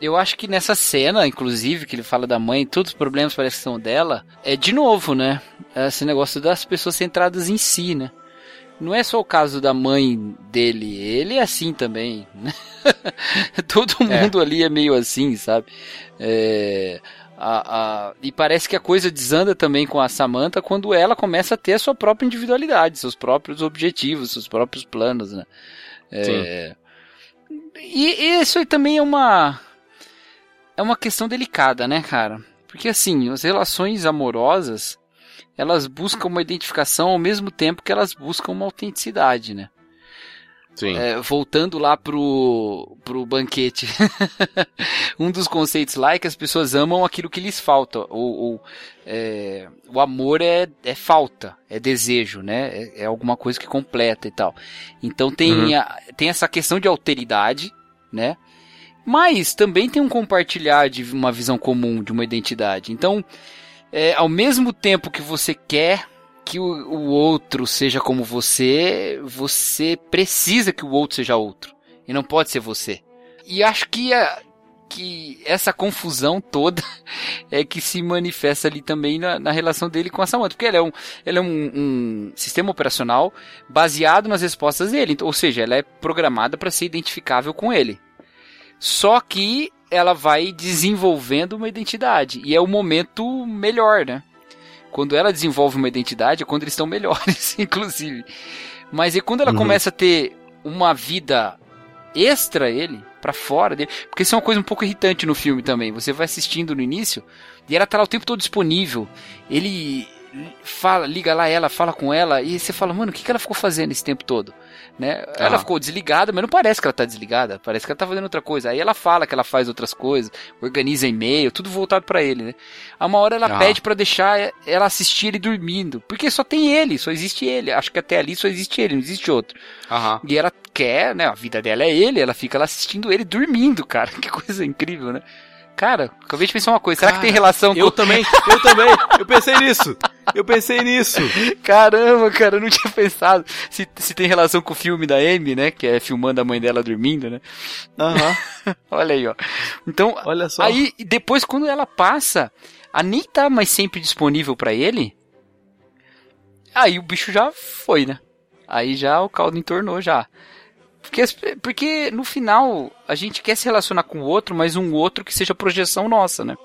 Speaker 1: Eu acho que nessa cena, inclusive, que ele fala da mãe, todos os problemas parecem que são dela, é de novo, né? Esse negócio das pessoas centradas em si, né? Não é só o caso da mãe dele, ele é assim também. Né? Todo é. mundo é. ali é meio assim, sabe? É, a, a, e parece que a coisa desanda também com a Samantha quando ela começa a ter a sua própria individualidade, seus próprios objetivos, seus próprios planos, né? É, e, e isso aí também é uma é uma questão delicada, né, cara? Porque assim, as relações amorosas, elas buscam uma identificação ao mesmo tempo que elas buscam uma autenticidade, né?
Speaker 3: Sim.
Speaker 1: É, voltando lá pro, pro banquete. um dos conceitos lá é que as pessoas amam aquilo que lhes falta. Ou, ou é, o amor é, é falta, é desejo, né? É, é alguma coisa que completa e tal. Então tem, uhum. a, tem essa questão de alteridade, né? Mas também tem um compartilhar de uma visão comum, de uma identidade. Então, é, ao mesmo tempo que você quer que o, o outro seja como você, você precisa que o outro seja outro. E não pode ser você. E acho que a, que essa confusão toda é que se manifesta ali também na, na relação dele com a Samantha. Porque ela é, um, ela é um, um, sistema operacional baseado nas respostas dele. Ou seja, ela é programada para ser identificável com ele. Só que ela vai desenvolvendo uma identidade. E é o momento melhor, né? Quando ela desenvolve uma identidade é quando eles estão melhores, inclusive. Mas e quando ela uhum. começa a ter uma vida extra ele, para fora dele, porque isso é uma coisa um pouco irritante no filme também. Você vai assistindo no início e ela tá lá o tempo todo disponível. Ele fala, liga lá ela, fala com ela e você fala, mano, o que, que ela ficou fazendo esse tempo todo? Né? Ah. Ela ficou desligada, mas não parece que ela tá desligada, parece que ela tá fazendo outra coisa. Aí ela fala que ela faz outras coisas, organiza e-mail, tudo voltado para ele, né? A uma hora ela ah. pede para deixar ela assistir ele dormindo, porque só tem ele, só existe ele. Acho que até ali só existe ele, não existe outro.
Speaker 3: Aham.
Speaker 1: E ela quer, né? A vida dela é ele, ela fica lá assistindo ele dormindo, cara. Que coisa incrível, né? Cara, acabei de pensar uma coisa. Será Cara, que tem relação
Speaker 3: eu com. Eu também, eu também. Eu pensei nisso. Eu pensei nisso.
Speaker 1: Caramba, cara, eu não tinha pensado. Se, se tem relação com o filme da Amy, né? Que é filmando a mãe dela dormindo, né?
Speaker 3: Aham.
Speaker 1: Uhum. Olha aí, ó. Então,
Speaker 3: Olha só.
Speaker 1: aí depois quando ela passa, a nem tá mais sempre disponível para ele. Aí o bicho já foi, né? Aí já o caldo entornou já. Porque, porque no final a gente quer se relacionar com o outro, mas um outro que seja projeção nossa, né?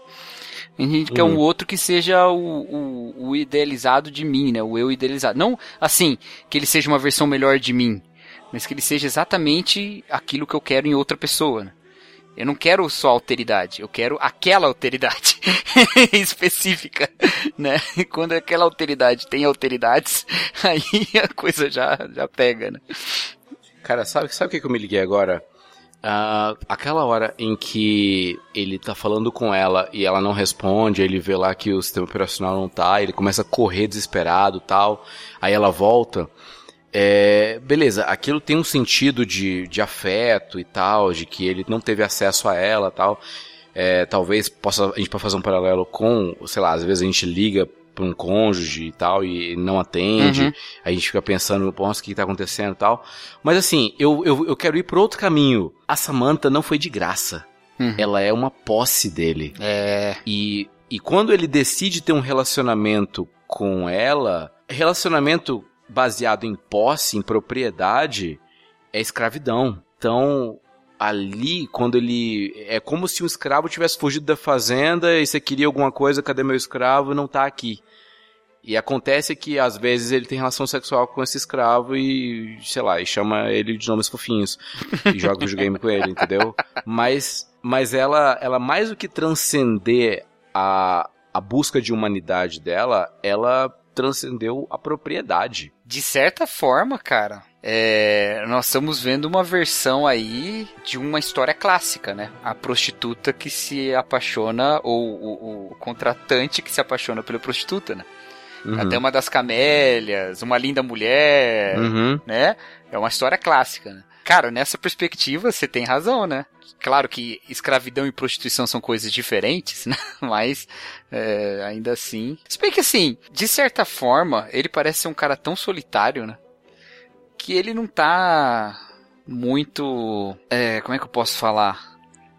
Speaker 1: A gente uhum. quer um uhum. outro que seja o, o, o, idealizado de mim, né? O eu idealizado. Não assim, que ele seja uma versão melhor de mim, mas que ele seja exatamente aquilo que eu quero em outra pessoa, né? Eu não quero só alteridade, eu quero aquela alteridade específica, né? E quando aquela alteridade tem alteridades, aí a coisa já, já pega, né?
Speaker 3: Cara, sabe, sabe o que, que eu me liguei agora? Uh, aquela hora em que ele tá falando com ela e ela não responde, ele vê lá que o sistema operacional não tá, ele começa a correr desesperado tal, aí ela volta. É, beleza, aquilo tem um sentido de, de afeto e tal, de que ele não teve acesso a ela tal. É, talvez possa, a gente possa fazer um paralelo com, sei lá, às vezes a gente liga para um cônjuge e tal e não atende, uhum. a gente fica pensando, nossa, o que está acontecendo e tal. Mas assim, eu, eu, eu quero ir por outro caminho. A Samantha não foi de graça. Uhum. Ela é uma posse dele.
Speaker 1: É.
Speaker 3: E, e quando ele decide ter um relacionamento com ela, relacionamento baseado em posse, em propriedade, é escravidão. Então, ali, quando ele. É como se um escravo tivesse fugido da fazenda e você queria alguma coisa, cadê meu escravo? Não tá aqui. E acontece que às vezes ele tem relação sexual com esse escravo e, sei lá, e chama ele de nomes fofinhos. e joga videogame com ele, entendeu? Mas, mas ela, ela mais do que transcender a, a busca de humanidade dela, ela transcendeu a propriedade.
Speaker 1: De certa forma, cara, é, nós estamos vendo uma versão aí de uma história clássica, né? A prostituta que se apaixona, ou o, o contratante que se apaixona pela prostituta, né? Uhum. A Dama das Camélias, Uma Linda Mulher, uhum. né? É uma história clássica, né? Cara, nessa perspectiva você tem razão, né? Claro que escravidão e prostituição são coisas diferentes, né? Mas é, ainda assim. Se bem que assim, de certa forma, ele parece ser um cara tão solitário, né? Que ele não tá muito. É, como é que eu posso falar?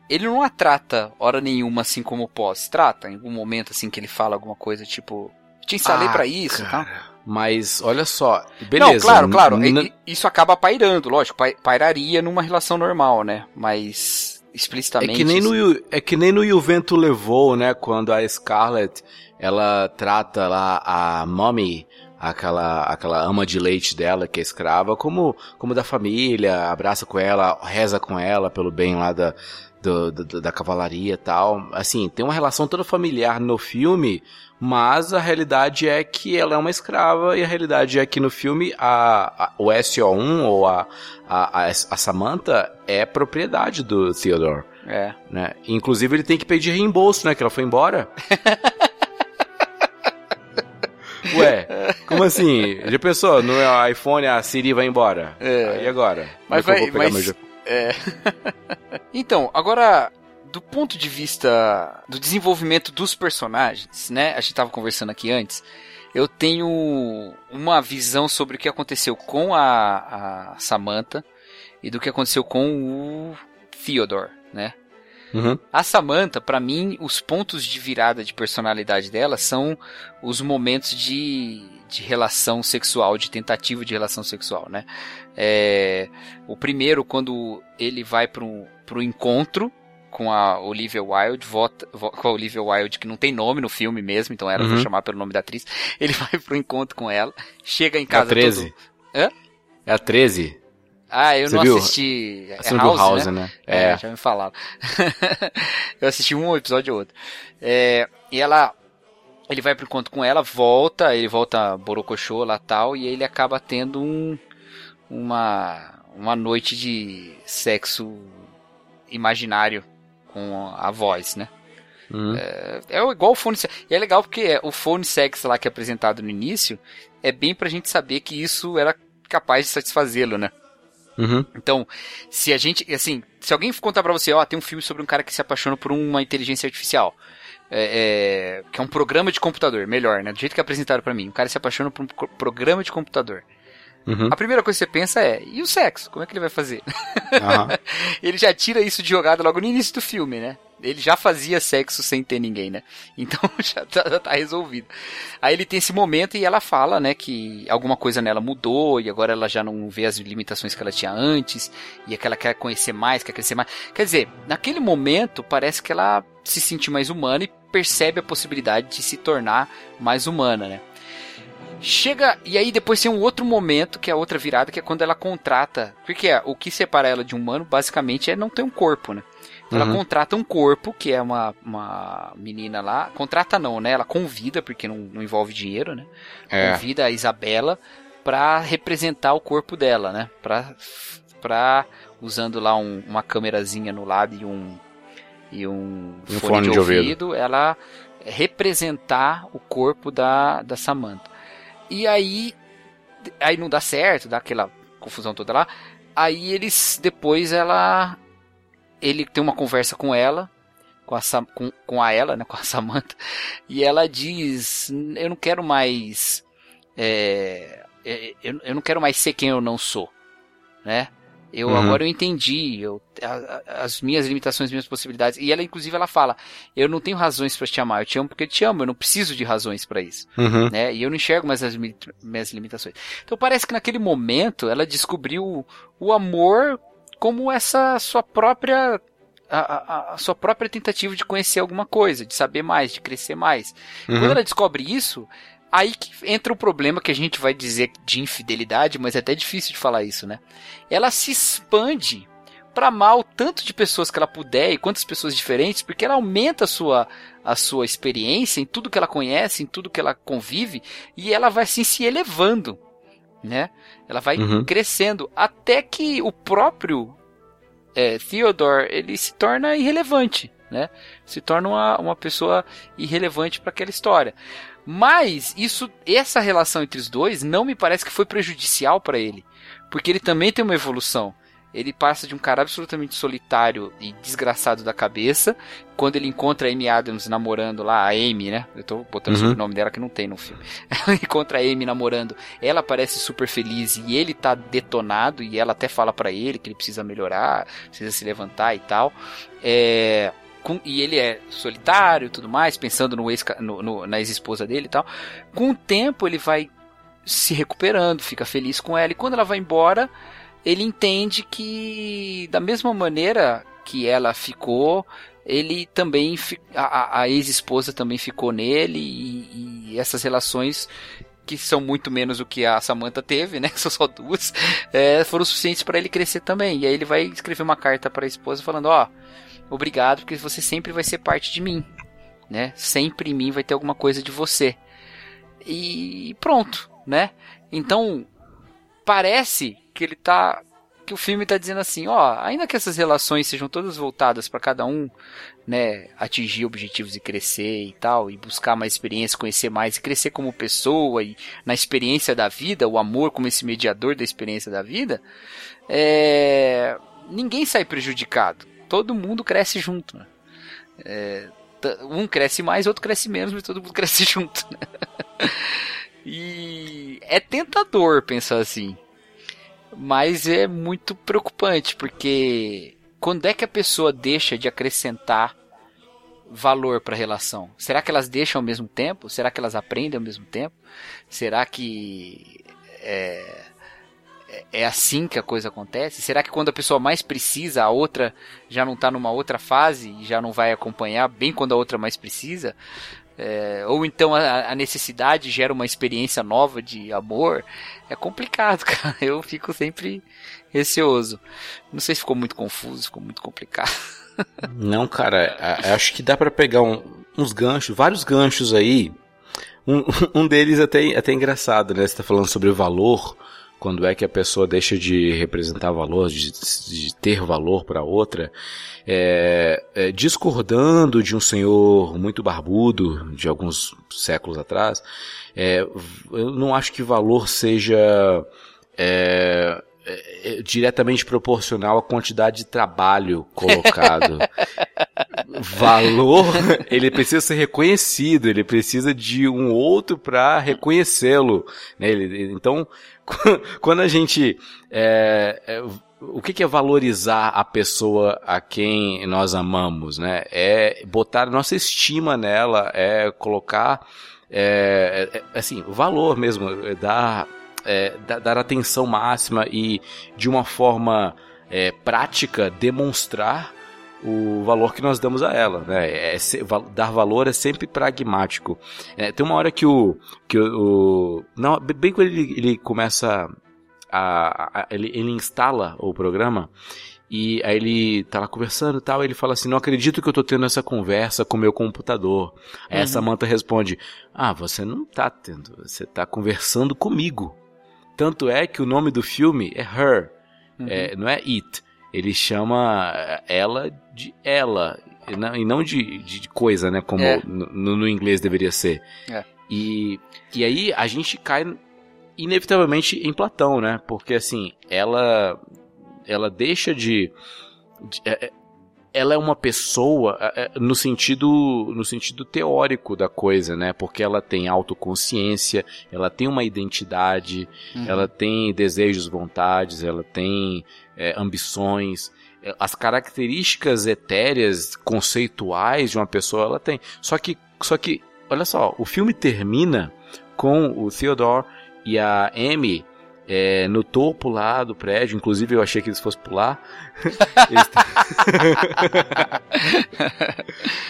Speaker 1: Ele não a trata hora nenhuma assim como o Pós. Trata em algum momento assim que ele fala alguma coisa tipo. Te instalei
Speaker 3: Ah,
Speaker 1: pra isso e tal.
Speaker 3: cara. Mas olha só, beleza.
Speaker 1: Não, claro, claro.
Speaker 3: n-
Speaker 1: Isso acaba pairando, lógico. pai- Pairaria numa relação normal, né? Mas
Speaker 3: É
Speaker 1: explicitamente.
Speaker 3: que nem
Speaker 1: isso-
Speaker 3: no é que nem no E o Vento levou, né, quando a Scarlett ela trata lá a Mommy, aquela aquela ama de leite dela que é escrava, como como da família, abraça com ela, reza com ela pelo bem lá da do- do- da cavalaria e tal. Assim, tem uma relação toda familiar no filme, mas a realidade é que ela é uma escrava e a realidade é que no filme a, a- o SO1 ou a, a, a, a Samantha é propriedade do Theodore
Speaker 1: É.
Speaker 3: né? Inclusive ele tem que pedir reembolso, né? Que ela foi embora. Ué, como assim? Já pensou? No iPhone a Siri vai embora?
Speaker 1: É.
Speaker 3: E agora?
Speaker 1: Mas
Speaker 3: é
Speaker 1: vai- mas-
Speaker 3: jo-
Speaker 1: É. então, agora, do ponto de vista do desenvolvimento dos personagens, né? A gente tava conversando aqui antes. Eu tenho uma visão sobre o que aconteceu com a, a Samantha e do que aconteceu com o Theodore, né?
Speaker 3: Uhum.
Speaker 1: A Samantha, pra mim, os pontos de virada de personalidade dela são os momentos de, de relação sexual, de tentativa de relação sexual, né? É, o primeiro, quando ele vai pro, pro encontro com a Olivia Wilde, vota, vo- com a Olivia Wilde, que não tem nome no filme mesmo, então era pra
Speaker 3: Uhum.
Speaker 1: chamar pelo nome da atriz. Ele vai pro encontro com ela, chega em
Speaker 3: É a
Speaker 1: casa
Speaker 3: 13.
Speaker 1: todo... Hã?
Speaker 3: É a 13.
Speaker 1: Ah, eu
Speaker 3: Você
Speaker 1: não
Speaker 3: viu?
Speaker 1: assisti. É House,
Speaker 3: House,
Speaker 1: né?
Speaker 3: né?
Speaker 1: É,
Speaker 3: É.
Speaker 1: já me falaram. eu assisti um episódio ou outro. É, e ela. Ele vai pro encontro com ela, volta, ele volta borocochô lá tal, e ele acaba tendo um, uma, uma noite de sexo imaginário com a voz, né?
Speaker 3: Uhum.
Speaker 1: É igual o sex. E é legal porque o phone sex lá que é apresentado no início é bem pra gente saber que isso era capaz de satisfazê-lo, né?
Speaker 3: Uhum.
Speaker 1: Então, se a gente, assim, se alguém contar pra você, ó, tem um filme sobre um cara que se apaixona por uma inteligência artificial, é, é, que é um programa de computador, melhor, né? Do jeito que apresentaram pra mim, um cara se apaixona por um programa de computador.
Speaker 3: Uhum.
Speaker 1: A primeira coisa que você pensa é, e o sexo? Como é que ele vai fazer?
Speaker 3: Aham.
Speaker 1: ele já tira isso de jogada logo no início do filme, né? Ele já fazia sexo sem ter ninguém, né? Então já tá, já tá resolvido. Aí ele tem esse momento e ela fala, né, que alguma coisa nela mudou e agora ela já não vê as limitações que ela tinha antes e que ela quer conhecer mais, quer crescer mais. Quer dizer, naquele momento parece que ela se sente mais humana e percebe a possibilidade de se tornar mais humana, né? Chega, e aí depois tem um outro momento, que é a outra virada, que é quando ela contrata. Porque é, o que separa ela de um humano, basicamente, é não ter um corpo, né? Então Ela
Speaker 3: Uhum.
Speaker 1: contrata um corpo, que é uma, uma menina lá. Contrata não, né? Ela convida, porque não, não envolve dinheiro, né?
Speaker 3: É.
Speaker 1: Convida a Isabela pra representar o corpo dela, né? Pra, pra usando lá um- uma câmerazinha no lado e um, e um,
Speaker 3: um fone de ouvido.
Speaker 1: ela representar o corpo da, da Samantha. E aí, aí não dá certo, dá aquela confusão toda lá. Aí eles, depois ela, ele tem uma conversa com ela, com a, Sam- com, com a ela, né, com a Samantha, e ela diz, eu não quero mais, é, é, eu, eu não quero mais ser quem eu não sou, né? Eu
Speaker 3: Uhum.
Speaker 1: agora eu entendi eu, a- a- as minhas limitações, as minhas possibilidades. E ela inclusive ela fala: "Eu não tenho razões para te amar, eu te amo porque eu te amo, eu não preciso de razões para isso"
Speaker 3: Uhum.
Speaker 1: né? E eu não enxergo mais as mi- minhas limitações. Então parece que naquele momento ela descobriu o amor como essa sua própria a, a- a sua própria tentativa de conhecer alguma coisa, de saber mais, de crescer mais. Quando
Speaker 3: Uhum.
Speaker 1: ela descobre isso, aí que entra o problema que a gente vai dizer de infidelidade, mas é até difícil de falar isso, né? Ela se expande para o tanto de pessoas que ela puder e quantas pessoas diferentes, porque ela aumenta a sua a sua experiência em tudo que ela conhece, em tudo que ela convive, e ela vai assim se elevando, né? Ela vai
Speaker 3: Uhum.
Speaker 1: crescendo até que o próprio é, Theodore ele se torna irrelevante, né? Se torna uma, uma pessoa irrelevante para aquela história. Mas isso, essa relação entre os dois não me parece que foi prejudicial para ele, porque ele também tem uma evolução. Ele passa de um cara absolutamente solitário e desgraçado da cabeça, quando ele encontra a Amy Adams namorando lá, a Amy, né? Eu tô botando uhum. o nome dela que não tem no filme. Ela encontra a Amy namorando, ela parece super feliz e ele tá detonado e ela até fala para ele que ele precisa melhorar, precisa se levantar e tal. É, com, e ele é solitário e tudo mais, pensando no ex, no, no, na ex-esposa dele e tal. Com o tempo ele vai se recuperando, fica feliz com ela. E quando ela vai embora, ele entende que, da mesma maneira que ela ficou, ele também, a, a ex-esposa também ficou nele, e, e, essas relações que são muito menos do que a Samantha teve, né? São só duas, é, foram suficientes para ele crescer também. E aí ele vai escrever uma carta para a esposa falando: Ó, oh, obrigado, porque você sempre vai ser parte de mim, né? Sempre em mim vai ter alguma coisa de você. E pronto, né? Então, parece que ele tá que o filme está dizendo assim, ó, ainda que essas relações sejam todas voltadas para cada um, né, atingir objetivos e crescer e tal, e buscar mais experiência, conhecer mais e crescer como pessoa e na experiência da vida, o amor como esse mediador da experiência da vida, é, ninguém sai prejudicado. Todo mundo cresce junto. Né? É, um cresce mais, outro cresce menos, mas todo mundo cresce junto. Né? E é tentador pensar assim. Mas é muito preocupante, porque quando é que a pessoa deixa de acrescentar valor para a relação? Será que elas deixam ao mesmo tempo? Será que elas aprendem ao mesmo tempo? Será que é, é assim que a coisa acontece? Será que quando a pessoa mais precisa, a outra já não está numa outra fase e já não vai acompanhar bem quando a outra mais precisa? É, ou então a, a, necessidade gera uma experiência nova de amor. É complicado, cara. Eu fico sempre receoso. Não sei se ficou muito confuso, ficou muito complicado.
Speaker 3: Não, cara, acho que dá para pegar um, uns ganchos, vários ganchos aí. Um, um deles até, até engraçado, né? Você tá falando sobre o valor quando é que a pessoa deixa de representar valor, de, de ter valor para outra, é, é, discordando de um senhor muito barbudo de alguns séculos atrás, é, eu não acho que valor seja é, é, diretamente proporcional à quantidade de trabalho colocado. Valor, ele precisa ser reconhecido, ele precisa de um outro para reconhecê-lo. Né? Então, quando a gente é, é, o que, é valorizar a pessoa a quem nós amamos, né? É botar nossa estima nela, é colocar, é, é, é assim, valor mesmo, é dar, dar atenção máxima e de uma forma prática demonstrar o valor que nós damos a ela, né? É, é, dar valor é sempre pragmático. É, tem uma hora que o que o, não bem quando ele, ele começa a, a ele, ele instala o programa e aí ele tá lá conversando e tal, ele fala assim, não acredito que eu tô tendo essa conversa com o meu computador. Aí uhum. a Samantha responde, ah, você não tá tendo, você tá conversando comigo. Tanto é que o nome do filme é Her, uhum. é, não é It. Ele chama ela de ela, e não de, de coisa, né? Como é. no, no, inglês deveria ser. É. E, e aí a gente cai inevitavelmente em Platão, né? Porque assim, ela ela deixa de, de é, é ela é uma pessoa no sentido no sentido teórico da coisa, né? Porque ela tem autoconsciência, ela tem uma identidade, uhum. ela tem desejos, vontades, ela tem é, ambições, é, as características etéreas, conceituais de uma pessoa, ela tem. Só que, só que, olha só, o filme termina com o Theodore e a Amy é, no topo lá do prédio, inclusive eu achei que eles fossem pular. eles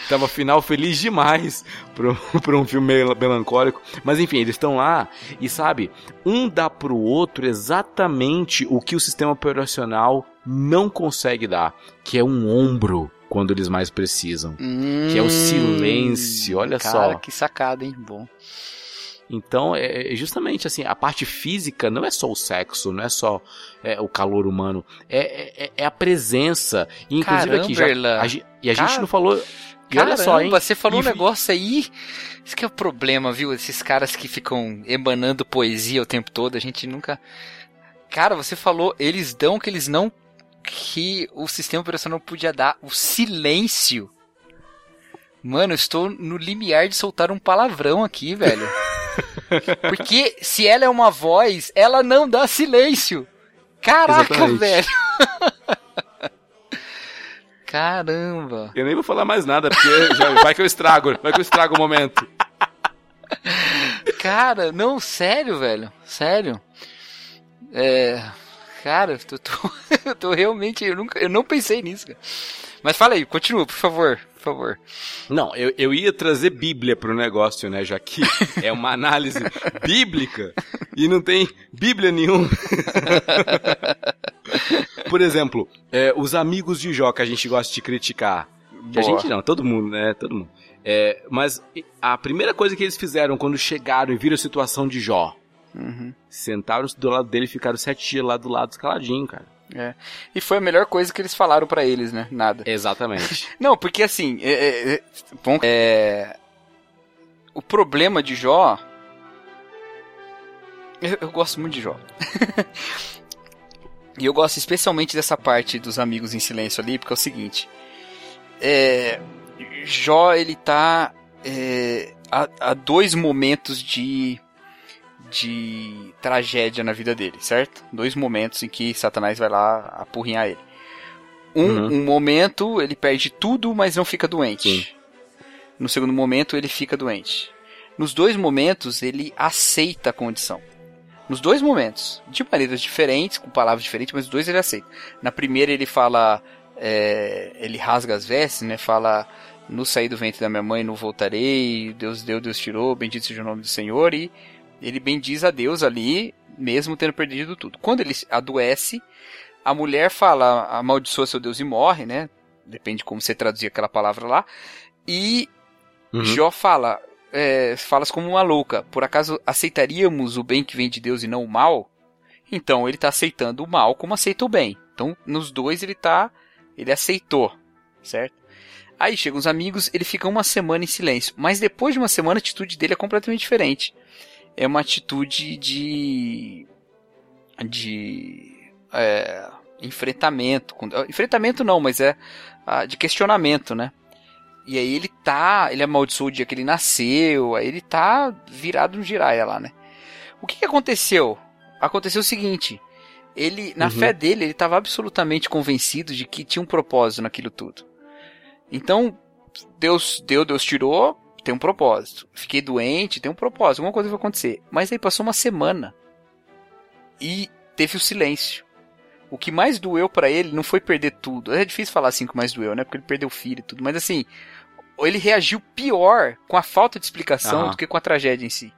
Speaker 3: Tava final feliz demais para um filme meio melancólico. Mas enfim, eles estão lá e sabe, um dá pro outro exatamente o que o sistema operacional não consegue dar, que é um ombro quando eles mais precisam, hum, que é o hum, silêncio. Olha
Speaker 1: cara,
Speaker 3: só.
Speaker 1: que sacada, hein? Bom.
Speaker 3: Então, é, é justamente assim, a parte física não é só o sexo, não é só é, o calor humano, é, é, é a presença. E, inclusive
Speaker 1: Caramba,
Speaker 3: aqui, já, a, e a gente não falou. E olha só, hein?
Speaker 1: Você falou e, um negócio aí. Isso que é o problema, viu? Esses caras que ficam emanando poesia o tempo todo, a gente nunca. Cara, você falou, eles dão o que eles não que o sistema operacional podia dar o silêncio. Mano, eu estou no limiar de soltar um palavrão aqui, velho. Porque se ela é uma voz, ela não dá silêncio. Caraca, Exatamente. velho. Caramba.
Speaker 3: Eu nem vou falar mais nada, porque já, vai que eu estrago, vai que eu estrago o momento.
Speaker 1: Cara, não, sério, velho. Sério. É. Cara, eu tô, eu tô realmente. Eu, nunca, eu não pensei nisso, cara. Mas fala aí, continua, por favor, favor.
Speaker 3: Não, eu, eu ia trazer Bíblia pro negócio, né? Já que é uma análise bíblica e não tem Bíblia nenhuma. por exemplo, é, os amigos de Jó que a gente gosta de criticar. Que a gente não, todo mundo, né? Todo mundo. É, mas a primeira coisa que eles fizeram quando chegaram e viram a situação de Jó, uhum. sentaram do lado dele e ficaram sete dias lá do lado escaladinho, cara.
Speaker 1: É. E foi a melhor coisa que eles falaram para eles, né? Nada.
Speaker 3: Exatamente.
Speaker 1: Não, porque assim, é, é, é, bom, é, o problema de Jó. Eu, eu gosto muito de Jó. e eu gosto especialmente dessa parte dos amigos em silêncio ali, porque é o seguinte. É, Jó, ele tá é, a, a, dois momentos de, de tragédia na vida dele, certo? Dois momentos em que Satanás vai lá apurrinhar ele. Um, uhum. um momento ele perde tudo, mas não fica doente. Sim. No segundo momento ele fica doente. Nos dois momentos ele aceita a condição. Nos dois momentos, de maneiras diferentes, com palavras diferentes, mas os dois ele aceita. Na primeira ele fala, é, ele rasga as vestes, né? Fala, no sair do ventre da minha mãe não voltarei, Deus deu, Deus tirou, bendito seja o nome do Senhor, e ele bendiz a Deus ali, mesmo tendo perdido tudo. Quando ele adoece, a mulher fala, amaldiçoa seu Deus e morre, né? Depende de como você traduzir aquela palavra lá. E uhum. Jó fala, é, falas como uma louca, por acaso aceitaríamos o bem que vem de Deus e não o mal? Então ele está aceitando o mal como aceita o bem. Então nos dois ele tá, ele aceitou, certo? Aí chegam os amigos, ele fica uma semana em silêncio. Mas depois de uma semana, a atitude dele é completamente diferente. É uma atitude de. de. É, enfrentamento. Enfrentamento não, mas é ah, de questionamento, né? E aí ele tá. Ele amaldiçoou o dia que ele nasceu, aí ele tá virado no giraia lá, né? O que, que aconteceu? Aconteceu o seguinte. Ele, na uhum. fé dele, ele estava absolutamente convencido de que tinha um propósito naquilo tudo. Então, Deus deu, Deus tirou, tem um propósito. Fiquei doente, tem um propósito, alguma coisa vai acontecer. Mas aí passou uma semana e teve o silêncio. O que mais doeu para ele não foi perder tudo. É difícil falar assim que mais doeu, né? Porque ele perdeu o filho e tudo. Mas assim, ele reagiu pior com a falta de explicação uhum. do que com a tragédia em si.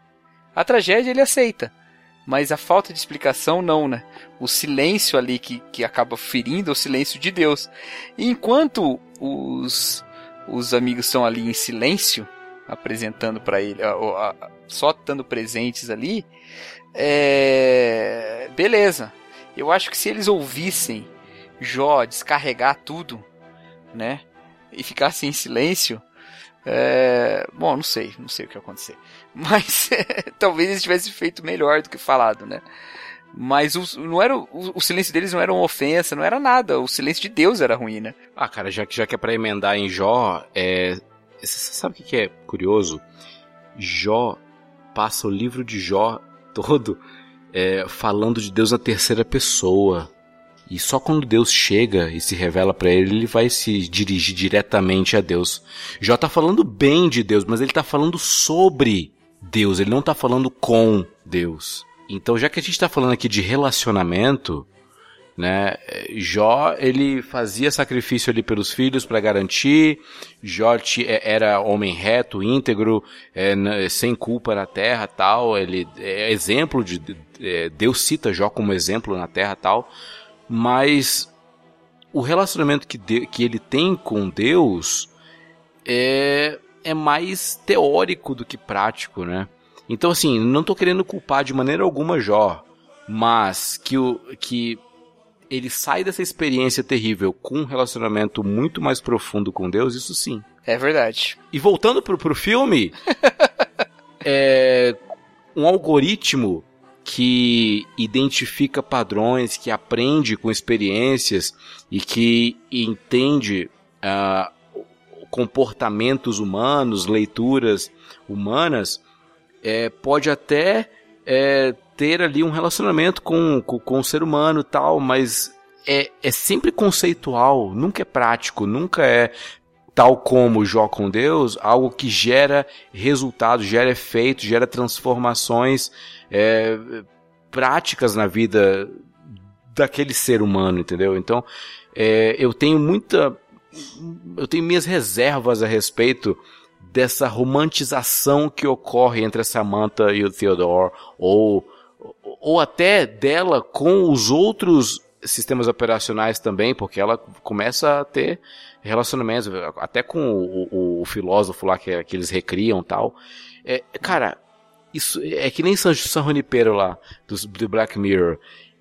Speaker 1: A tragédia ele aceita. Mas a falta de explicação não, né? O silêncio ali que, que acaba ferindo é o silêncio de Deus. E enquanto os, os amigos estão ali em silêncio, apresentando para ele, a, a, só estando presentes ali, é... beleza. Eu acho que se eles ouvissem Jó descarregar tudo, né, e ficassem em silêncio, é... bom, não sei, não sei o que ia acontecer. Mas talvez eles tivessem feito melhor do que falado, né? Mas o, não era, o, o, silêncio deles não era uma ofensa, não era nada. O silêncio de Deus era ruim, né?
Speaker 3: Ah, cara, já que, já que é pra emendar em Jó, é... você sabe o que é curioso? Jó passa o livro de Jó todo é, falando de Deus na terceira pessoa. E só quando Deus chega e se revela para ele, ele vai se dirigir diretamente a Deus. Jó tá falando bem de Deus, mas ele tá falando sobre Deus, ele não tá falando com Deus. Então, já que a gente está falando aqui de relacionamento, né? Jó, ele fazia sacrifício ali pelos filhos para garantir. Jó é, era homem reto, íntegro, é, sem culpa na terra, tal. Ele é exemplo de é, Deus cita Jó como exemplo na terra, tal. Mas o relacionamento que, de, que ele tem com Deus é é mais teórico do que prático, né? Então, assim, não estou querendo culpar de maneira alguma Jó, mas que, o, que ele sai dessa experiência terrível com um relacionamento muito mais profundo com Deus, isso sim.
Speaker 1: É verdade.
Speaker 3: E voltando pro, pro filme, é, um algoritmo que identifica padrões, que aprende com experiências e que entende uh, comportamentos humanos, leituras humanas, é, pode até é, ter ali um relacionamento com, com, o ser humano tal, mas é, é sempre conceitual, nunca é prático, nunca é tal como Jó com Deus, algo que gera resultados, gera efeitos, gera transformações é, práticas na vida daquele ser humano, entendeu? Então, é, eu tenho muita. Eu tenho minhas reservas a respeito dessa romantização que ocorre entre a Samantha e o Theodore, ou, ou até dela com os outros sistemas operacionais também, porque ela começa a ter relacionamentos, até com o, o, o filósofo lá que, que eles recriam tal. É, cara, isso é que nem San, San Junipero lá, do, do Black Mirror.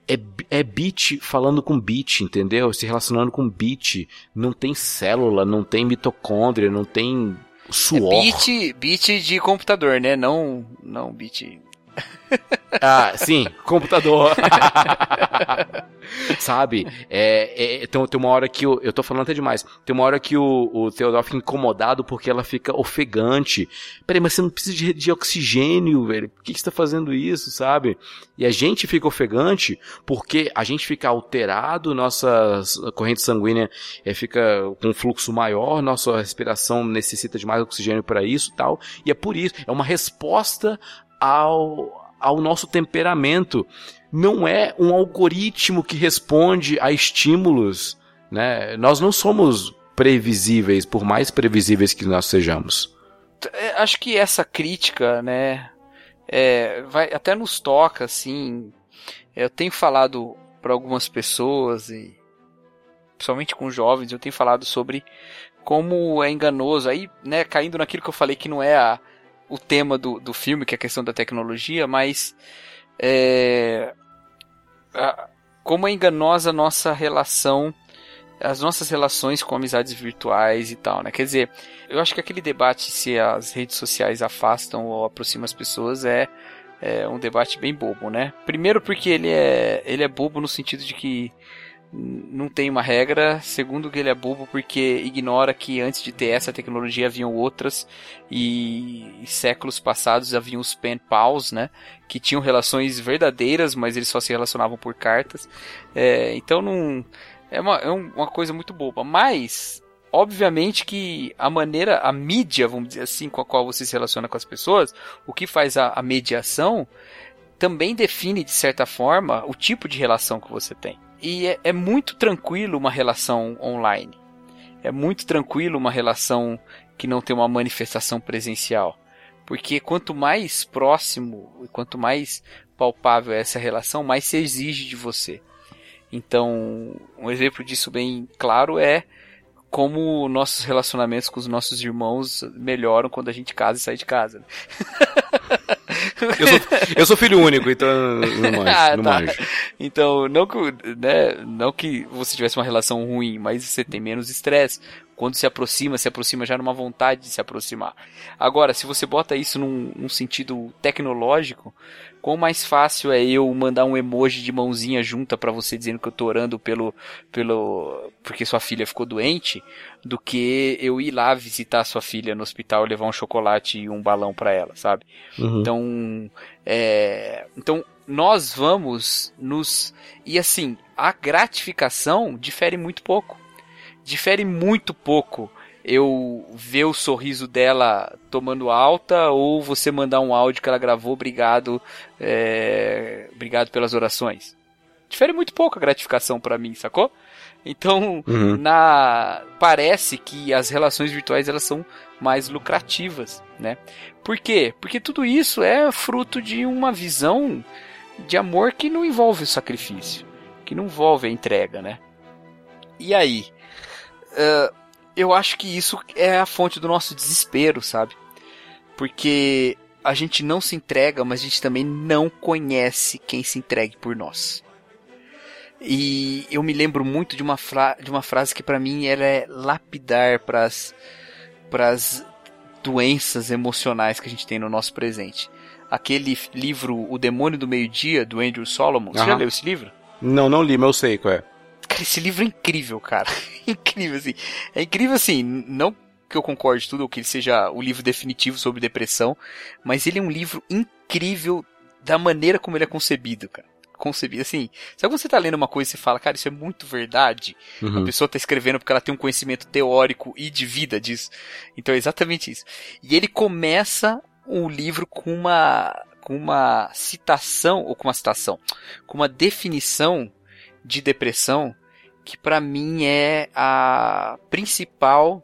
Speaker 3: É, é bit falando com bit, entendeu? Se relacionando com bit. Não tem célula, não tem mitocôndria, não tem suor.
Speaker 1: É bit, bit de computador, né? Não, não bit
Speaker 3: ah, sim, computador. Sabe? É, é, tem, tem uma hora que eu, eu tô falando até demais. Tem uma hora que o, o Theodore fica incomodado porque ela fica ofegante. Peraí, mas você não precisa de, de oxigênio, velho. Por que, que você tá fazendo isso, sabe? E a gente fica ofegante porque a gente fica alterado, nossa corrente sanguínea é, fica com um fluxo maior, nossa respiração necessita de mais oxigênio para isso tal. E é por isso, é uma resposta ao, ao nosso temperamento. Não é um algoritmo que responde a estímulos. Né? Nós não somos previsíveis, por mais previsíveis que nós sejamos.
Speaker 1: É, acho que essa crítica, né, é, vai até nos toca, assim. Eu tenho falado para algumas pessoas e principalmente com jovens, eu tenho falado sobre como é enganoso aí, né, caindo naquilo que eu falei que não é a o tema do, do filme, que é a questão da tecnologia, mas é, a, como é enganosa a nossa relação, as nossas relações com amizades virtuais e tal, né? Quer dizer, eu acho que aquele debate se as redes sociais afastam ou aproximam as pessoas é, é um debate bem bobo, né? Primeiro porque ele é, ele é bobo no sentido de que não tem uma regra. Segundo, que ele é bobo porque ignora que antes de ter essa tecnologia haviam outras e, séculos passados haviam os pen pals, né? Que tinham relações verdadeiras, mas eles só se relacionavam por cartas. É, então não é uma, é uma coisa muito boba. Mas obviamente que a maneira, a mídia, vamos dizer assim, com a qual você se relaciona com as pessoas, o que faz a, a mediação também define de certa forma o tipo de relação que você tem. E é, é muito tranquilo uma relação online. É muito tranquilo uma relação que não tem uma manifestação presencial. Porque quanto mais próximo e quanto mais palpável é essa relação, mais se exige de você. Então, um exemplo disso bem claro é como nossos relacionamentos com os nossos irmãos melhoram quando a gente casa e sai de casa. Né?
Speaker 3: eu, sou, eu sou filho único, então não manjo. ah, não tá. manjo.
Speaker 1: Então, não que, né, não que você tivesse uma relação ruim, mas você tem menos estresse. Quando se aproxima, se aproxima já numa vontade de se aproximar. Agora, se você bota isso num, num sentido tecnológico, quão mais fácil é eu mandar um emoji de mãozinha junta para você dizendo que eu tô orando pelo, pelo, porque sua filha ficou doente, do que eu ir lá visitar sua filha no hospital, levar um chocolate e um balão para ela, sabe? Uhum. Então, é, então nós vamos nos e assim a gratificação difere muito pouco difere muito pouco eu ver o sorriso dela tomando alta ou você mandar um áudio que ela gravou, obrigado, é, obrigado pelas orações. Difere muito pouco a gratificação para mim, sacou? Então, uhum. na parece que as relações virtuais elas são mais lucrativas, né? Por quê? Porque tudo isso é fruto de uma visão de amor que não envolve o sacrifício, que não envolve a entrega, né? E aí, uh, eu acho que isso é a fonte do nosso desespero, sabe? Porque a gente não se entrega, mas a gente também não conhece quem se entregue por nós. E eu me lembro muito de uma, de uma frase que para mim ela é lapidar para as doenças emocionais que a gente tem no nosso presente. aquele livro O Demônio do Meio-Dia, do Andrew Solomon. Você já leu esse livro?
Speaker 3: Não, não li, mas eu sei qual é.
Speaker 1: Cara, esse livro é incrível, cara. incrível, assim. É incrível, assim, não que eu concorde tudo, ou que ele seja o livro definitivo sobre depressão, mas ele é um livro incrível da maneira como ele é concebido, cara. Concebido, assim. Sabe quando você tá lendo uma coisa e você fala, cara, isso é muito verdade? A
Speaker 3: Uhum.
Speaker 1: pessoa tá escrevendo porque ela tem um conhecimento teórico e de vida disso. Então é exatamente isso. E ele começa o livro com uma com uma citação ou com uma citação, com uma definição de depressão que pra mim é a principal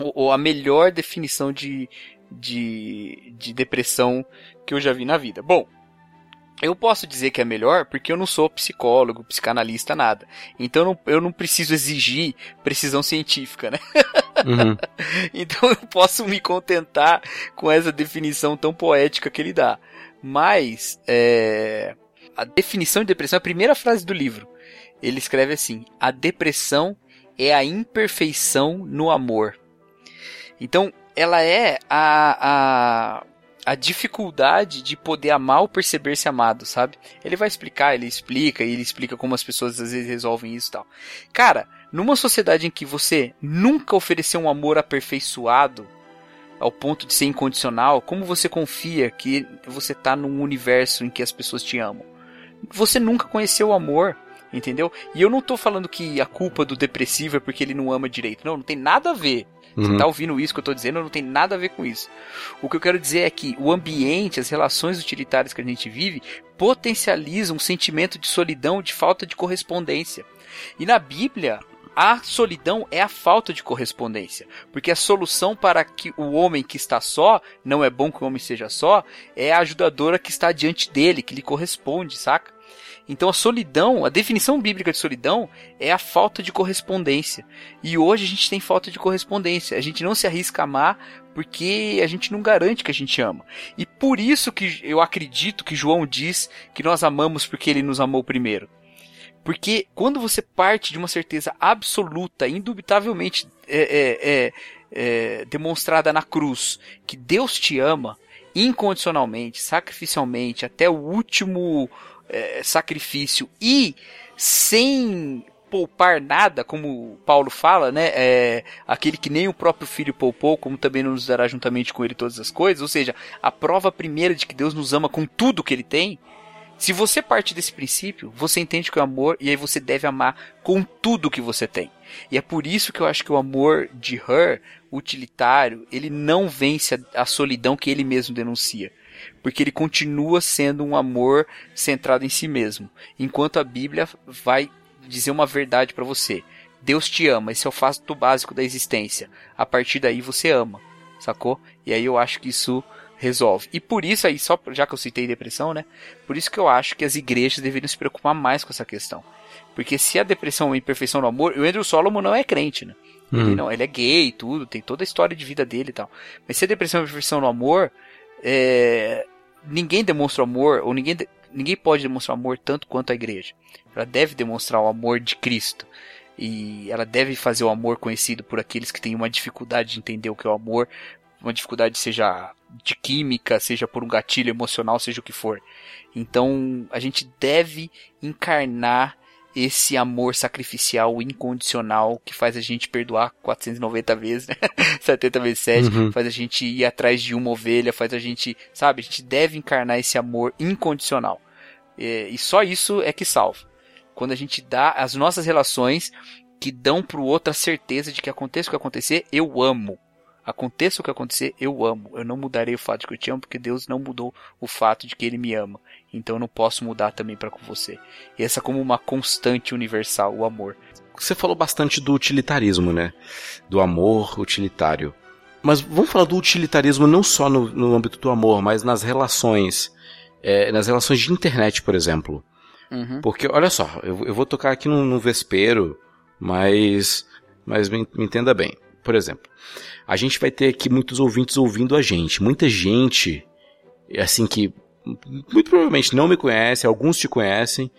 Speaker 1: ou, ou a melhor definição de, de de depressão que eu já vi na vida. Bom, eu posso dizer que é melhor porque eu não sou psicólogo, psicanalista, nada. Então eu não, eu não preciso exigir precisão científica, né?
Speaker 3: Uhum.
Speaker 1: Então eu posso me contentar com essa definição tão poética que ele dá. Mas é, a definição de depressão a primeira frase do livro. Ele escreve assim: a depressão é a imperfeição no amor. Então ela é a, a, a dificuldade de poder amar ou perceber-se amado, sabe? Ele vai explicar, ele explica, e ele explica como as pessoas às vezes resolvem isso e tal. Cara, numa sociedade em que você nunca ofereceu um amor aperfeiçoado ao ponto de ser incondicional, como você confia que você tá num universo em que as pessoas te amam? Você nunca conheceu o amor, entendeu? E eu não tô falando que a culpa do depressivo é porque ele não ama direito. Não, não tem nada a ver. Você
Speaker 3: Uhum.
Speaker 1: tá ouvindo isso que eu tô dizendo, não tem nada a ver com isso. O que eu quero dizer é que o ambiente, as relações utilitárias que a gente vive, potencializam um sentimento de solidão, de falta de correspondência. E na Bíblia, a solidão é a falta de correspondência. Porque a solução para que o homem que está só, não é bom que o homem seja só, é a ajudadora que está diante dele, que lhe corresponde, saca? Então a solidão, a definição bíblica de solidão é a falta de correspondência. E hoje a gente tem falta de correspondência. A gente não se arrisca a amar porque a gente não garante que a gente ama. E por isso que eu acredito que João diz que nós amamos porque ele nos amou primeiro. Porque quando você parte de uma certeza absoluta, indubitavelmente é, é, é, é, demonstrada na cruz, que Deus te ama incondicionalmente, sacrificialmente, até o último é, sacrifício e sem poupar nada, como Paulo fala, né? É, aquele que nem o próprio filho poupou, como também não nos dará juntamente com ele todas as coisas. Ou seja, a prova primeira de que Deus nos ama com tudo que ele tem. Se você parte desse princípio, você entende que o amor, e aí você deve amar com tudo que você tem. E é por isso que eu acho que o amor de Her, utilitário, ele não vence a, a solidão que ele mesmo denuncia. Porque ele continua sendo um amor centrado em si mesmo. Enquanto a Bíblia vai dizer uma verdade para você. Deus te ama, esse é o fato básico da existência. A partir daí você ama, sacou? E aí eu acho que isso resolve. E por isso aí, só já que eu citei depressão, né? Por isso que eu acho que as igrejas deveriam se preocupar mais com essa questão. Porque se a depressão é uma imperfeição no amor, o Andrew Solomon não é crente, né? Ele
Speaker 3: Uhum.
Speaker 1: não, ele é gay e tudo, tem toda a história de vida dele e tal. Mas se a depressão é uma imperfeição no amor, é, ninguém demonstra amor, ou ninguém, ninguém pode demonstrar amor tanto quanto a igreja. Ela deve demonstrar o amor de Cristo. E ela deve fazer o amor conhecido por aqueles que têm uma dificuldade de entender o que é o amor, uma dificuldade seja de química, seja por um gatilho emocional, seja o que for. Então, a gente deve encarnar esse amor sacrificial incondicional que faz a gente perdoar 490 vezes, né? 70 vezes 7,
Speaker 3: Uhum.
Speaker 1: faz a gente ir atrás de uma ovelha, faz a gente, sabe, a gente deve encarnar esse amor incondicional. É, e só isso é que salva. Quando a gente dá as nossas relações que dão pro outro a certeza de que aconteça o que acontecer, eu amo. Aconteça o que acontecer, eu amo. Eu não mudarei o fato de que eu te amo, porque Deus não mudou o fato de que Ele me ama. Então eu não posso mudar também para com você. E essa como uma constante universal, o amor.
Speaker 3: Você falou bastante do utilitarismo, né? Do amor utilitário. Mas vamos falar do utilitarismo não só no, no âmbito do amor, mas nas relações. é, nas relações de internet, por exemplo.
Speaker 1: Uhum.
Speaker 3: Porque, olha só, eu, eu vou tocar aqui no, no vespeiro, mas, mas me, me entenda bem. Por exemplo, a gente vai ter aqui muitos ouvintes ouvindo a gente. Muita gente, assim, que muito provavelmente não me conhece, alguns te conhecem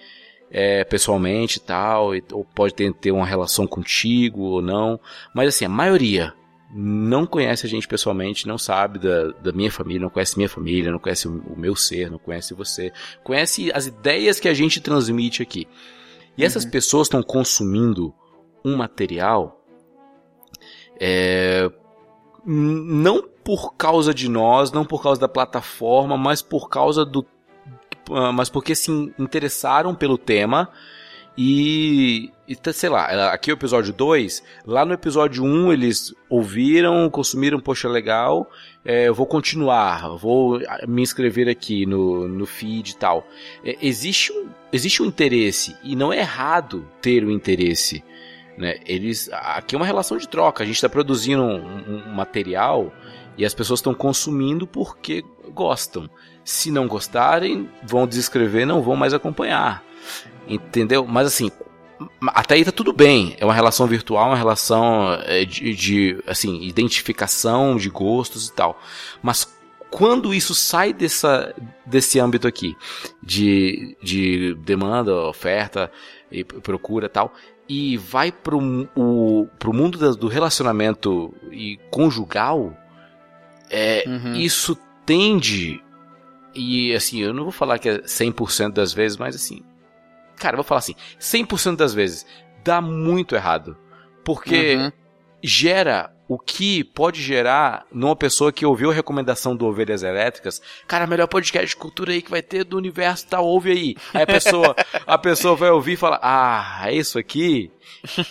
Speaker 3: é, pessoalmente e tal, e- ou pode ter, ter uma relação contigo ou não. Mas assim, a maioria não conhece a gente pessoalmente, não sabe da, da minha família, não conhece minha família, não conhece o, o meu ser, não conhece você, conhece as ideias que a gente transmite aqui. E uhum. essas pessoas estão consumindo um material é, não por causa de nós, não por causa da plataforma, mas por causa do. Ah, mas porque se interessaram pelo tema e, e, sei lá, aqui é o episódio 2, lá no episódio 1 um, eles ouviram, consumiram, poxa, legal, é, vou continuar, vou me inscrever aqui no, no feed e tal. É, existe, um, existe um interesse, e não é errado ter o um interesse. Né? Eles, aqui é uma relação de troca, a gente está produzindo um, um material e as pessoas estão consumindo porque gostam. Se não gostarem, vão desescrever, não vão mais acompanhar. Entendeu? Mas assim, até aí tá tudo bem. É uma relação virtual, uma relação é, de, de, assim, identificação de gostos e tal. Mas quando isso sai dessa, desse âmbito aqui, de, de demanda, oferta e procura tal, e vai pro, o, mundo do relacionamento e conjugal, é, uhum. isso tende, e assim, eu não vou falar que é 100% das vezes, mas assim, Cara, eu vou falar assim: 100% das vezes dá muito errado. Porque uhum. gera o que pode gerar numa pessoa que ouviu a recomendação do Ovelhas Elétricas, cara, melhor podcast de cultura aí que vai ter do universo, tá, ouve aí. Aí a pessoa, a pessoa vai ouvir e fala, ah, é isso aqui?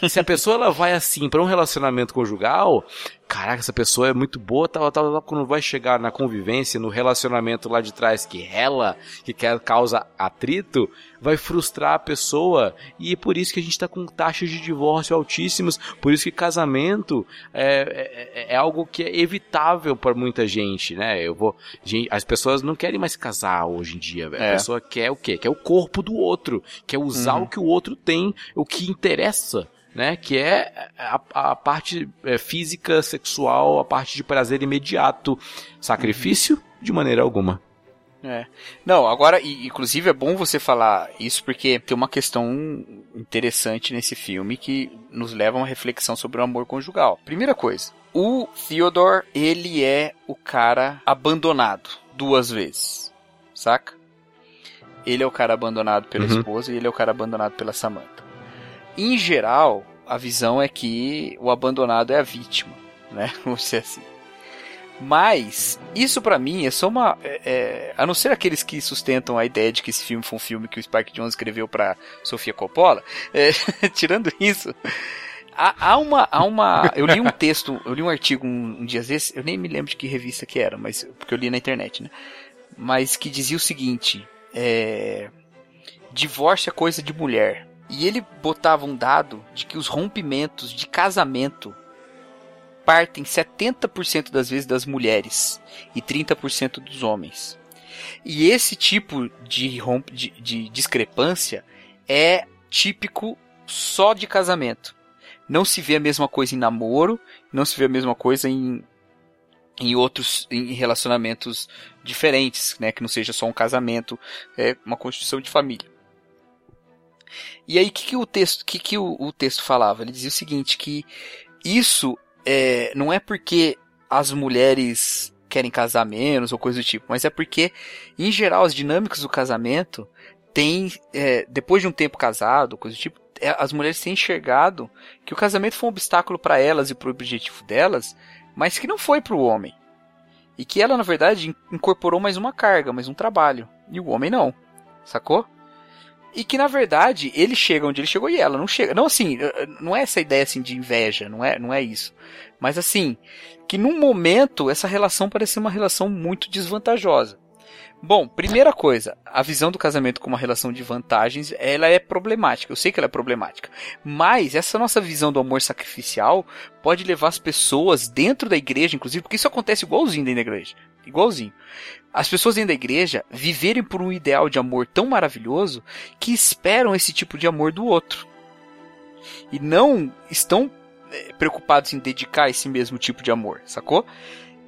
Speaker 3: Se a pessoa ela vai assim para um relacionamento conjugal, caraca, essa pessoa é muito boa, tal, tal, tal, quando vai chegar na convivência, no relacionamento lá de trás que rela, que quer, causa atrito, vai frustrar a pessoa e é por isso que a gente está com taxas de divórcio altíssimas, por isso que casamento é, é, é algo que é evitável para muita gente, né? Eu vou, gente, as pessoas não querem mais casar hoje em dia, a é. pessoa quer o quê? Quer o corpo do outro, quer usar uhum. o que o outro tem, o que interessa né? Que é a, a parte é, física, sexual, a parte de prazer imediato. Sacrifício, de maneira alguma.
Speaker 1: É. Não, agora, inclusive é bom você falar isso porque tem uma questão interessante nesse filme que nos leva a uma reflexão sobre o amor conjugal. Primeira coisa, o Theodore, ele é o cara abandonado duas vezes, saca? Ele é o cara abandonado pela uhum. esposa e ele é o cara abandonado pela Samantha. Em geral, a visão é que o abandonado é a vítima, né? Vamos dizer assim. Mas, isso para mim é só uma. É, é, a não ser aqueles que sustentam a ideia de que esse filme foi um filme que o Spike Jones escreveu para Sofia Coppola, é, tirando isso. Há, há, uma, há uma. Eu li um texto, eu li um artigo um, um dia desses, eu nem me lembro de que revista que era, mas porque eu li na internet, né? Mas que dizia o seguinte: é, divórcio é coisa de mulher. E ele botava um dado de que os rompimentos de casamento partem 70% das vezes das mulheres e 30% dos homens. E esse tipo de, romp de, de discrepância é típico só de casamento. Não se vê a mesma coisa em namoro, não se vê a mesma coisa em, em outros em relacionamentos diferentes, né, que não seja só um casamento, é uma constituição de família. E aí, o que, que o texto, que, que o, o, texto falava? Ele dizia o seguinte, que isso é, não é porque as mulheres querem casar menos ou coisa do tipo, mas é porque, em geral, as dinâmicas do casamento têm, é, depois de um tempo casado, coisa do tipo, é, as mulheres têm enxergado que o casamento foi um obstáculo para elas e para o objetivo delas, mas que não foi para o homem. E que ela, na verdade, incorporou mais uma carga, mais um trabalho. E o homem não. Sacou? E que na verdade ele chega onde ele chegou e ela não chega. Não assim, eh, não é essa ideia assim de inveja, não é, não é isso. Mas assim, que num momento essa relação parece uma relação muito desvantajosa. Bom, primeira coisa, a visão do casamento como uma relação de vantagens, ela é problemática. Eu sei que ela é problemática. Mas essa nossa visão do amor sacrificial pode levar as pessoas dentro da igreja, inclusive, porque isso acontece igualzinho dentro da igreja. Igualzinho as pessoas dentro da igreja viverem por um ideal de amor tão maravilhoso que esperam esse tipo de amor do outro. E não estão é, preocupados em dedicar esse mesmo tipo de amor, sacou?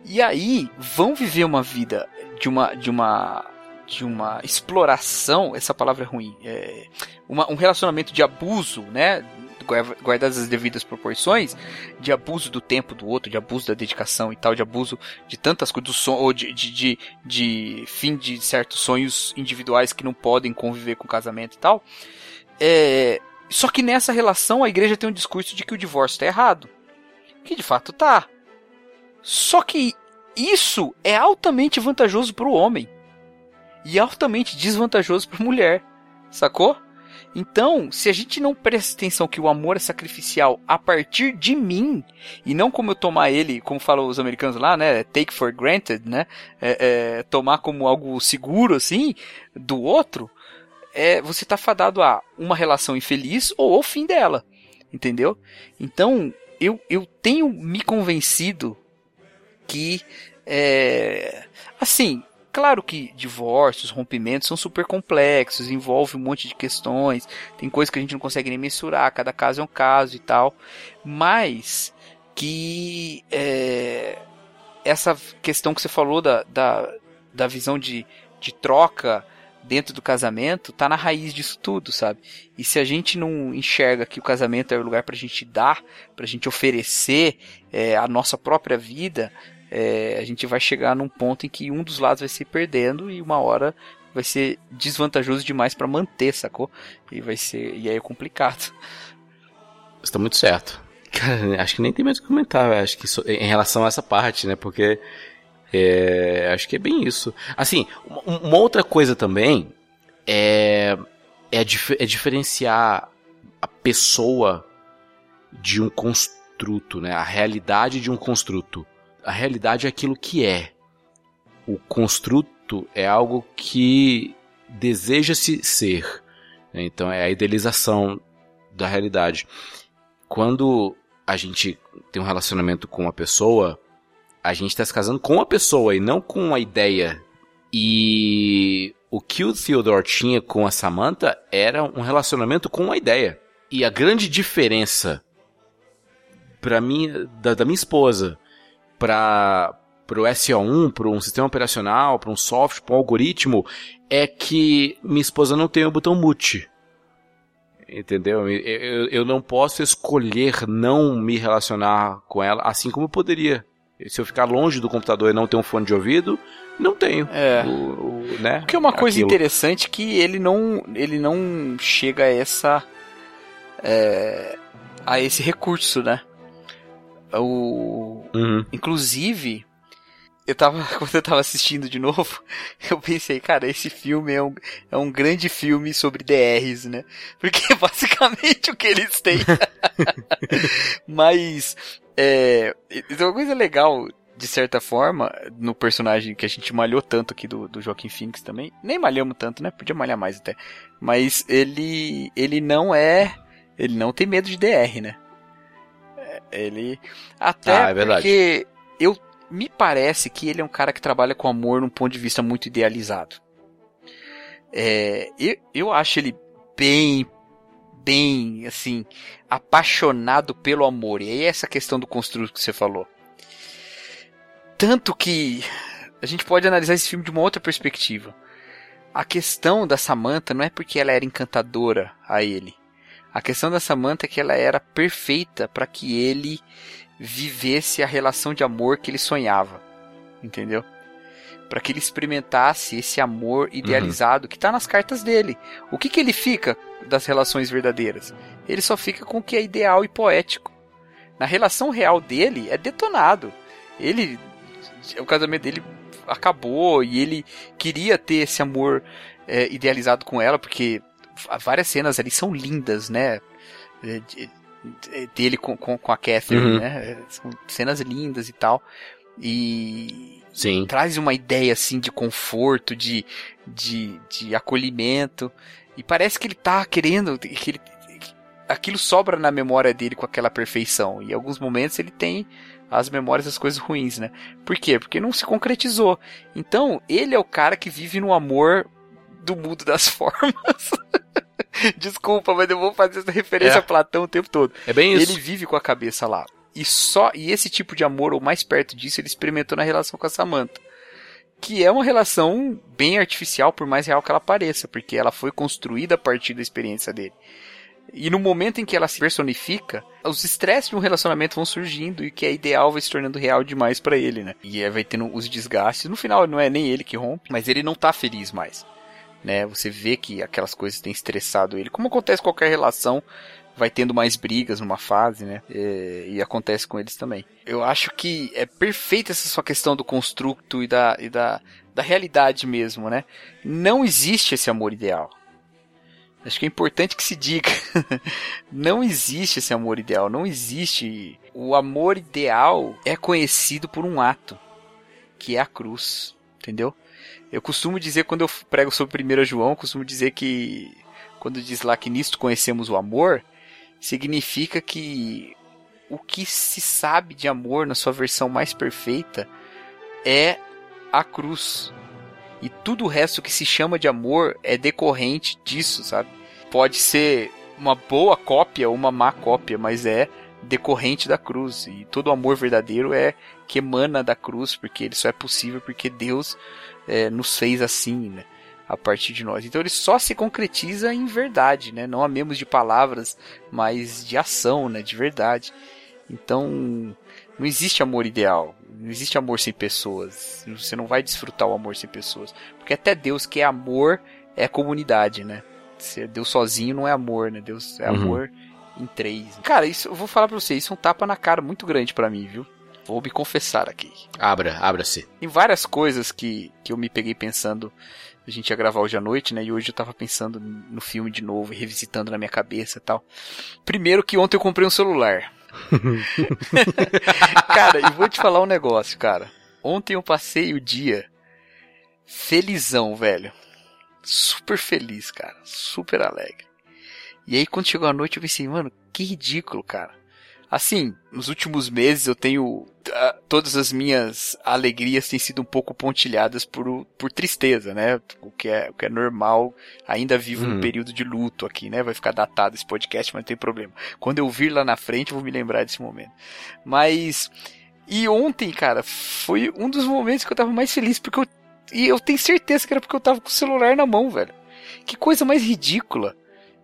Speaker 1: E aí vão viver uma vida de uma de uma de uma exploração, essa palavra é ruim, é uma, um relacionamento de abuso, né, guardadas as devidas proporções, de abuso do tempo do outro, de abuso da dedicação e tal, de abuso de tantas coisas, ou de, de, de, de, fim de certos sonhos individuais que não podem conviver com o casamento e tal. É, só que nessa relação a igreja tem um discurso de que o divórcio está errado. Que de fato tá. Só que isso é altamente vantajoso para o homem e altamente desvantajoso para a mulher, sacou? Então, se a gente não presta atenção que o amor é sacrificial a partir de mim, e não como eu tomar ele, como falam os americanos lá, né? Take for granted, né? É, é, tomar como algo seguro, assim, do outro, é, você tá fadado a uma relação infeliz ou ao fim dela. Entendeu? Então, eu, eu tenho me convencido que. É, assim, Claro que divórcios, rompimentos são super complexos, envolve um monte de questões, tem coisas que a gente não consegue nem mensurar, cada caso é um caso e tal, mas que é, essa questão que você falou da, da, da visão de, de troca dentro do casamento tá na raiz disso tudo, sabe? E se a gente não enxerga que o casamento é o lugar pra gente dar, pra gente oferecer é, a nossa própria vida, é, a gente vai chegar num ponto em que um dos lados vai se perdendo e uma hora vai ser desvantajoso demais para manter, sacou? E vai ser e aí é complicado.
Speaker 3: Está muito certo. Cara, acho que nem tem mais o que comentar, acho que em relação a essa parte, né? Porque é, acho que é bem isso. Assim, uma, uma outra coisa também é, é, dif é diferenciar a pessoa de um construto, né? A realidade de um construto a realidade é aquilo que é. O construto é algo que deseja-se ser. Então é a idealização da realidade. Quando a gente tem um relacionamento com uma pessoa, a gente está se casando com a pessoa e não com a ideia. E o que o Theodore tinha com a Samantha era um relacionamento com a ideia. E a grande diferença para mim da, da minha esposa para o SO1, para um sistema operacional, para um software, para um algoritmo, é que minha esposa não tem o botão mute. Entendeu? Eu, eu não posso escolher não me relacionar com ela, assim como eu poderia. Se eu ficar longe do computador e não ter um fone de ouvido, não tenho.
Speaker 1: É. O, o, né? Porque é uma coisa Aquilo. interessante que ele não, ele não chega a essa. É, a esse recurso, né? O... Uhum. Inclusive, eu tava, quando eu tava assistindo de novo, eu pensei, cara, esse filme é um, é um grande filme sobre DRs, né? Porque é basicamente o que eles têm. Mas, é, uma coisa legal, de certa forma, no personagem que a gente malhou tanto aqui do, do Joaquim Phoenix também, nem malhamos tanto, né? Podia malhar mais até. Mas ele, ele não é, ele não tem medo de DR, né? Ele. Até ah, é porque eu me parece que ele é um cara que trabalha com amor num ponto de vista muito idealizado. É, eu, eu acho ele bem, bem, assim, apaixonado pelo amor. E aí essa questão do construto que você falou. Tanto que a gente pode analisar esse filme de uma outra perspectiva. A questão da Samantha não é porque ela era encantadora a ele. A questão da Samantha é que ela era perfeita para que ele vivesse a relação de amor que ele sonhava. Entendeu? Para que ele experimentasse esse amor idealizado uhum. que está nas cartas dele. O que, que ele fica das relações verdadeiras? Ele só fica com o que é ideal e poético. Na relação real dele é detonado. Ele o casamento dele acabou e ele queria ter esse amor é, idealizado com ela porque várias cenas ali são lindas, né? De, de, dele com, com, com, a Catherine, uhum. né? São cenas lindas e tal. E
Speaker 3: Sim.
Speaker 1: traz uma ideia assim de conforto, de, de, de acolhimento. E parece que ele tá querendo que ele, aquilo sobra na memória dele com aquela perfeição. E em alguns momentos ele tem as memórias das coisas ruins, né? Por quê? Porque não se concretizou. Então, ele é o cara que vive no amor do mundo das formas. Desculpa, mas eu vou fazer essa referência é. a Platão o tempo todo.
Speaker 3: É bem isso.
Speaker 1: Ele vive com a cabeça lá. E só e esse tipo de amor, ou mais perto disso, ele experimentou na relação com a Samantha. Que é uma relação bem artificial, por mais real que ela pareça, porque ela foi construída a partir da experiência dele. E no momento em que ela se personifica, os estresses de um relacionamento vão surgindo e que é ideal vai se tornando real demais para ele, né? E vai tendo os desgastes. No final não é nem ele que rompe, mas ele não tá feliz mais. Né? Você vê que aquelas coisas têm estressado ele. Como acontece com qualquer relação, vai tendo mais brigas numa fase, né? E, e, acontece com eles também. Eu acho que é perfeita essa sua questão do construto e da, e da, da realidade mesmo, né? Não existe esse amor ideal. Acho que é importante que se diga. não existe esse amor ideal, não existe. O amor ideal é conhecido por um ato, que é a cruz, entendeu? Eu costumo dizer, quando eu prego sobre 1 João, costumo dizer que, quando diz lá que nisto conhecemos o amor, significa que o que se sabe de amor na sua versão mais perfeita é a cruz. E tudo o resto que se chama de amor é decorrente disso, sabe? Pode ser uma boa cópia ou uma má cópia, mas é decorrente da cruz. E todo amor verdadeiro é que emana da cruz, porque ele só é possível porque Deus é, nos fez assim, né? a partir de nós. Então ele só se concretiza em verdade, né? Não amemos de palavras, mas de ação, né? De verdade. Então não existe amor ideal, não existe amor sem pessoas. Você não vai desfrutar o amor sem pessoas, porque até Deus que é amor é comunidade, né? Deus sozinho não é amor, né? Deus é uhum. amor em três. Cara, isso eu vou falar para você, isso é um tapa na cara muito grande para mim, viu? Vou me confessar aqui.
Speaker 3: Abra, abra-se.
Speaker 1: Tem várias coisas que, que eu me peguei pensando a gente ia gravar hoje à noite, né? E hoje eu tava pensando no filme de novo e revisitando na minha cabeça e tal. Primeiro que ontem eu comprei um celular. cara, e vou te falar um negócio, cara. Ontem eu passei o dia felizão, velho. Super feliz, cara. Super alegre. E aí quando chegou a noite eu pensei, mano, que ridículo, cara. Assim, nos últimos meses eu tenho. Uh, todas as minhas alegrias têm sido um pouco pontilhadas por, por tristeza, né? O que é, o que é normal. Ainda vivo hum. no período de luto aqui, né? Vai ficar datado esse podcast, mas não tem problema. Quando eu vir lá na frente, eu vou me lembrar desse momento. Mas. E ontem, cara, foi um dos momentos que eu tava mais feliz, porque eu. E eu tenho certeza que era porque eu tava com o celular na mão, velho. Que coisa mais ridícula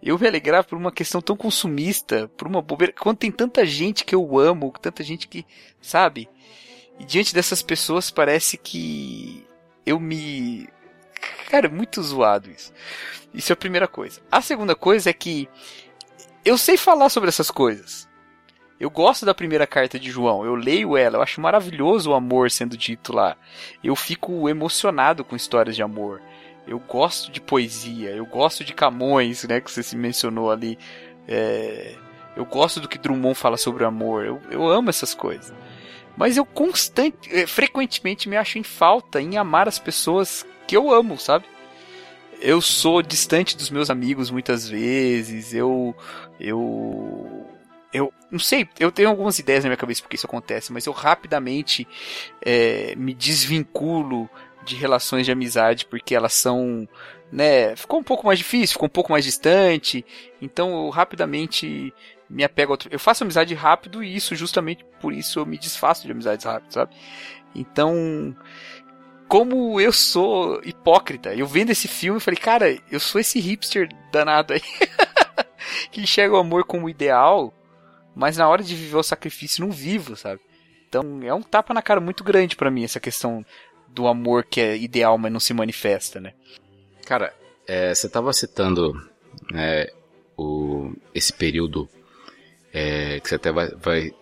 Speaker 1: eu me alegrar por uma questão tão consumista, por uma bobeira, quando tem tanta gente que eu amo, tanta gente que, sabe? E diante dessas pessoas parece que eu me. Cara, é muito zoado isso. Isso é a primeira coisa. A segunda coisa é que eu sei falar sobre essas coisas. Eu gosto da primeira carta de João, eu leio ela, eu acho maravilhoso o amor sendo dito lá. Eu fico emocionado com histórias de amor. Eu gosto de poesia, eu gosto de Camões, né, que você se mencionou ali. É, eu gosto do que Drummond fala sobre amor. Eu, eu amo essas coisas. Mas eu constante, é, frequentemente me acho em falta em amar as pessoas que eu amo, sabe? Eu sou distante dos meus amigos muitas vezes. Eu eu eu não sei, eu tenho algumas ideias na minha cabeça porque isso acontece, mas eu rapidamente é, me desvinculo de relações de amizade, porque elas são, né, ficou um pouco mais difícil, ficou um pouco mais distante, então eu rapidamente me apego a outro, eu faço amizade rápido e isso justamente por isso eu me desfaço de amizades rápido, sabe? Então, como eu sou hipócrita, eu vendo esse filme, falei, cara, eu sou esse hipster danado aí, que enxerga o amor como ideal, mas na hora de viver o sacrifício não vivo, sabe? Então é um tapa na cara muito grande para mim essa questão do amor que é ideal, mas não se manifesta, né?
Speaker 3: Cara, é, você estava citando né, o, esse período é, que você até vai, vai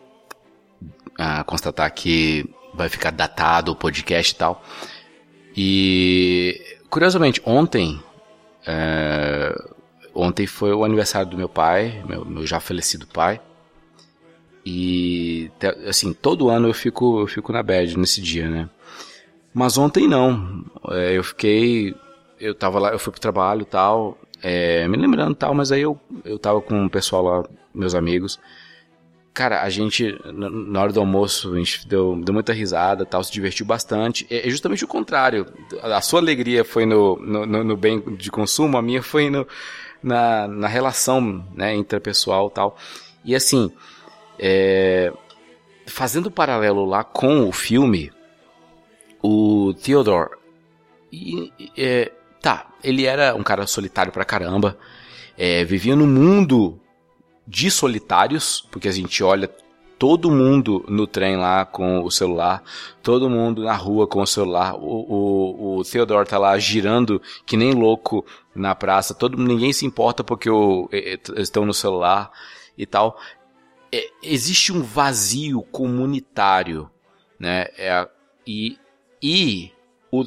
Speaker 3: ah, constatar que vai ficar datado o podcast e tal. E curiosamente, ontem é, ontem foi o aniversário do meu pai, meu, meu já falecido pai. E assim, todo ano eu fico, eu fico na bad nesse dia, né? Mas ontem não. É, eu fiquei. Eu tava lá, eu fui pro trabalho e tal. É, me lembrando tal, mas aí eu, eu tava com o pessoal lá, meus amigos. Cara, a gente, na hora do almoço, a gente deu, deu muita risada tal, se divertiu bastante. É, é justamente o contrário. A sua alegria foi no, no, no bem de consumo, a minha foi no, na, na relação né, interpessoal tal. E assim, é, fazendo paralelo lá com o filme, o Theodore. E, é, tá, ele era um cara solitário pra caramba. É, vivia no mundo de solitários, porque a gente olha todo mundo no trem lá com o celular, todo mundo na rua com o celular, o, o, o Theodore tá lá girando que nem louco na praça, todo ninguém se importa porque o, estão no celular e tal. É, existe um vazio comunitário, né? É, e e o,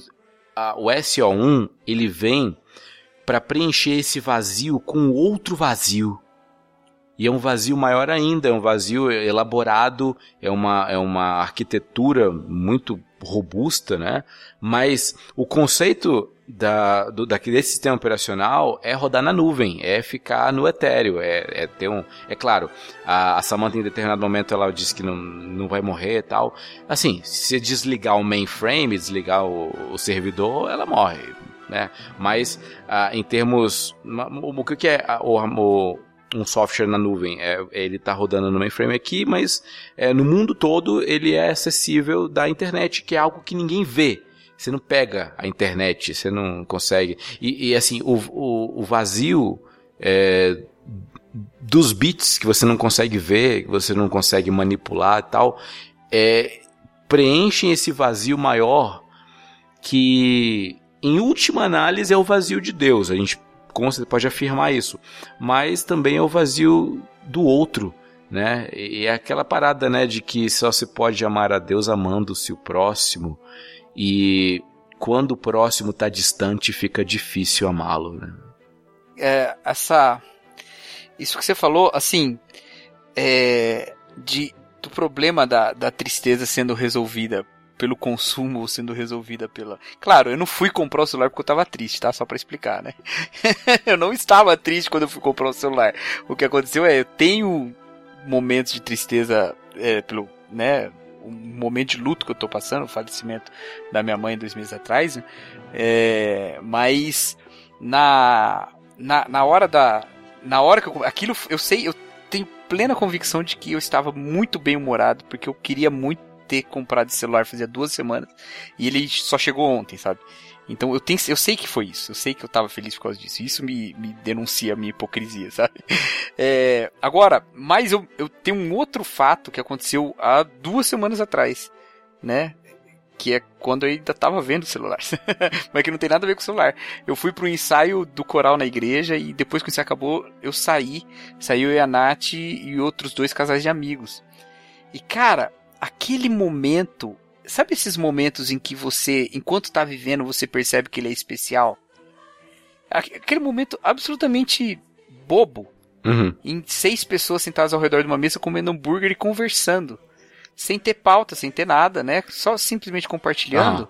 Speaker 3: a, o SO1 ele vem para preencher esse vazio com outro vazio. E é um vazio maior ainda, é um vazio elaborado, é uma, é uma arquitetura muito robusta, né? Mas o conceito da, do, daquele sistema operacional é rodar na nuvem, é ficar no etéreo, é, é ter um. É claro, a, a Samantha em determinado momento ela diz que não, não vai morrer e tal. Assim, se desligar o mainframe, desligar o, o servidor, ela morre, né? Mas ah, em termos. O, o que é o, o um software na nuvem. É, ele está rodando no mainframe aqui, mas é, no mundo todo ele é acessível da internet, que é algo que ninguém vê. Você não pega a internet, você não consegue. E, e assim, o, o, o vazio é, dos bits que você não consegue ver, que você não consegue manipular e tal, é, preenchem esse vazio maior que, em última análise, é o vazio de Deus. A gente pode afirmar isso, mas também é o vazio do outro, né? E é aquela parada, né, de que só se pode amar a Deus amando-se o próximo e quando o próximo está distante fica difícil amá-lo, né?
Speaker 1: É, essa isso que você falou, assim, é, de do problema da, da tristeza sendo resolvida pelo consumo sendo resolvida pela. Claro, eu não fui comprar o celular porque eu tava triste, tá? Só para explicar, né? eu não estava triste quando eu fui comprar o celular. O que aconteceu é, eu tenho momentos de tristeza é, pelo, né? Um momento de luto que eu tô passando, o falecimento da minha mãe dois meses atrás, né? É, mas na, na, na hora da. Na hora que eu. Aquilo eu sei, eu tenho plena convicção de que eu estava muito bem humorado, porque eu queria muito ter comprado esse celular fazia duas semanas e ele só chegou ontem, sabe? Então eu, tenho, eu sei que foi isso, eu sei que eu tava feliz por causa disso. Isso me, me denuncia a minha hipocrisia, sabe? É, agora, mas eu, eu tenho um outro fato que aconteceu há duas semanas atrás, né? Que é quando eu ainda tava vendo o celular. mas que não tem nada a ver com o celular. Eu fui pro ensaio do coral na igreja e depois que o ensaio acabou, eu saí. Saiu eu e a Nath e outros dois casais de amigos. E cara, aquele momento, sabe esses momentos em que você, enquanto está vivendo, você percebe que ele é especial? Aquele momento absolutamente bobo.
Speaker 3: Uhum.
Speaker 1: Em seis pessoas sentadas ao redor de uma mesa comendo hambúrguer e conversando. Sem ter pauta, sem ter nada, né? Só simplesmente compartilhando. Uhum.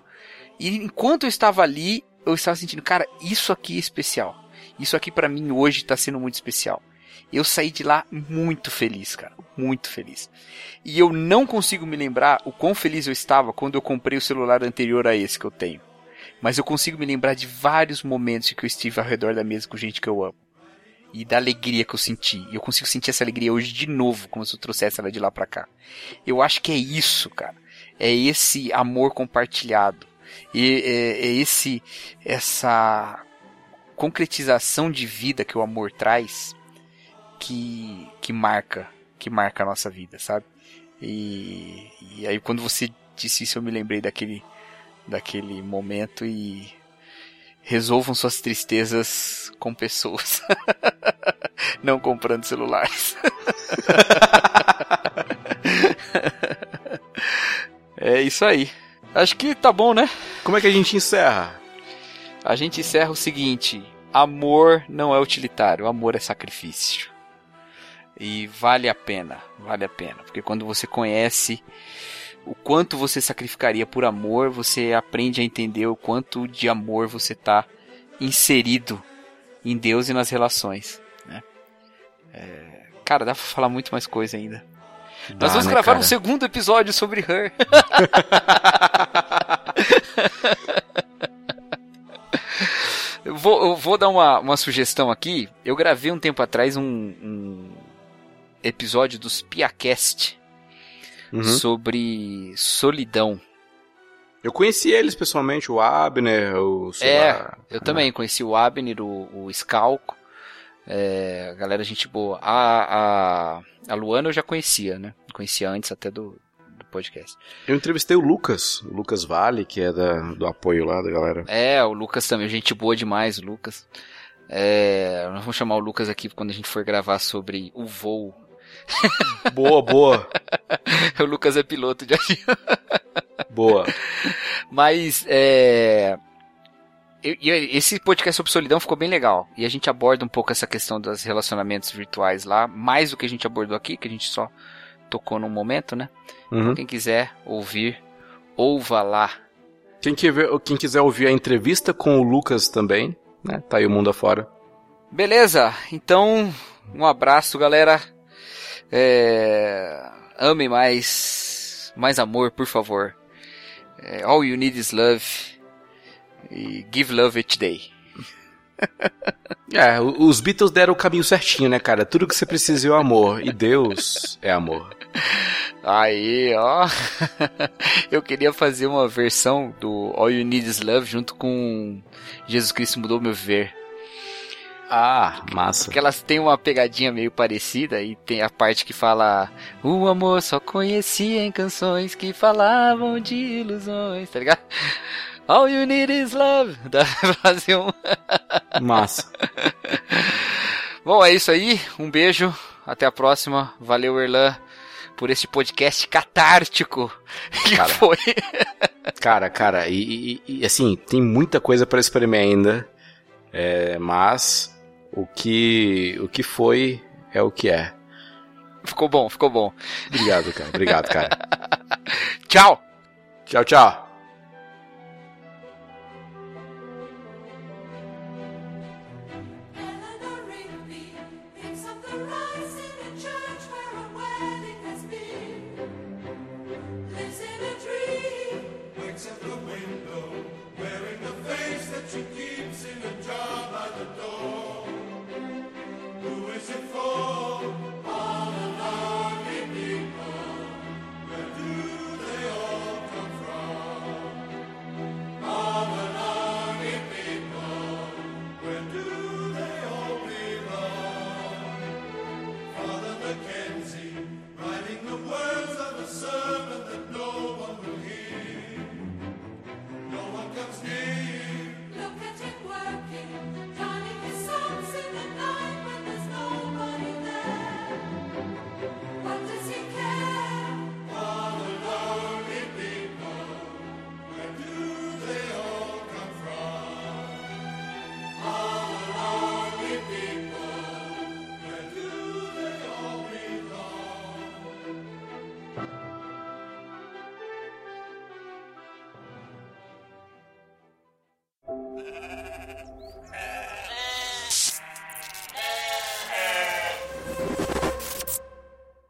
Speaker 1: E enquanto eu estava ali, eu estava sentindo, cara, isso aqui é especial. Isso aqui para mim hoje está sendo muito especial. Eu saí de lá muito feliz, cara. Muito feliz. E eu não consigo me lembrar o quão feliz eu estava quando eu comprei o celular anterior a esse que eu tenho. Mas eu consigo me lembrar de vários momentos em que eu estive ao redor da mesa com gente que eu amo. E da alegria que eu senti. E eu consigo sentir essa alegria hoje de novo, como se eu trouxesse ela de lá pra cá. Eu acho que é isso, cara. É esse amor compartilhado. E é, é esse, essa concretização de vida que o amor traz que, que marca, que marca a nossa vida, sabe? E, e aí quando você disse isso eu me lembrei daquele, daquele momento e resolvam suas tristezas com pessoas, não comprando celulares. é isso aí. Acho que tá bom, né?
Speaker 3: Como é que a gente encerra?
Speaker 1: A gente encerra o seguinte: amor não é utilitário, amor é sacrifício. E vale a pena, vale a pena. Porque quando você conhece o quanto você sacrificaria por amor, você aprende a entender o quanto de amor você está inserido em Deus e nas relações. Né? É... Cara, dá pra falar muito mais coisa ainda. Dá, Nós vamos né, gravar cara? um segundo episódio sobre Her. eu, vou, eu vou dar uma, uma sugestão aqui. Eu gravei um tempo atrás um, um episódio dos Piacast uhum. sobre solidão.
Speaker 3: Eu conheci eles pessoalmente, o Abner, o.
Speaker 1: É, lá, eu também conheci o Abner, o, o Scalco. É, galera, gente boa. A, a, a Luana eu já conhecia, né? Conhecia antes até do, do podcast.
Speaker 3: Eu entrevistei o Lucas, o Lucas Vale, que é da, do apoio lá da galera.
Speaker 1: É, o Lucas também, gente boa demais, o Lucas. É, nós vamos chamar o Lucas aqui quando a gente for gravar sobre o voo.
Speaker 3: Boa, boa.
Speaker 1: o Lucas é piloto de avião.
Speaker 3: Boa.
Speaker 1: Mas, é, e esse podcast sobre solidão ficou bem legal. E a gente aborda um pouco essa questão dos relacionamentos virtuais lá, mais do que a gente abordou aqui, que a gente só tocou num momento, né? Então, uhum. Então, quem quiser ouvir, ouva lá.
Speaker 3: Quem, quem quiser ouvir a entrevista com o Lucas também, né? Tá aí o mundo afora.
Speaker 1: Beleza, então um abraço, galera. É... Amem mais, mais amor, por favor. É, all you need is love. E Give Love Each Day.
Speaker 3: é, os Beatles deram o caminho certinho, né, cara? Tudo que você precisa é o amor. E Deus é amor.
Speaker 1: Aí, ó. Eu queria fazer uma versão do All You Need Is Love junto com Jesus Cristo Mudou Meu Viver.
Speaker 3: Ah, massa.
Speaker 1: Porque elas têm uma pegadinha meio parecida e tem a parte que fala O amor só conhecia em canções que falavam de ilusões, tá ligado? All you need is love. Dá pra fazer um.
Speaker 3: Massa.
Speaker 1: Bom, é isso aí. Um beijo. Até a próxima. Valeu, Erlan, por esse podcast catártico que
Speaker 3: cara,
Speaker 1: foi.
Speaker 3: cara, cara, e, e, e, assim, tem muita coisa para experimentar ainda. É, mas o que, o que foi é o que é.
Speaker 1: Ficou bom, ficou bom.
Speaker 3: Obrigado, cara. Obrigado, cara.
Speaker 1: tchau.
Speaker 3: Tchau, tchau.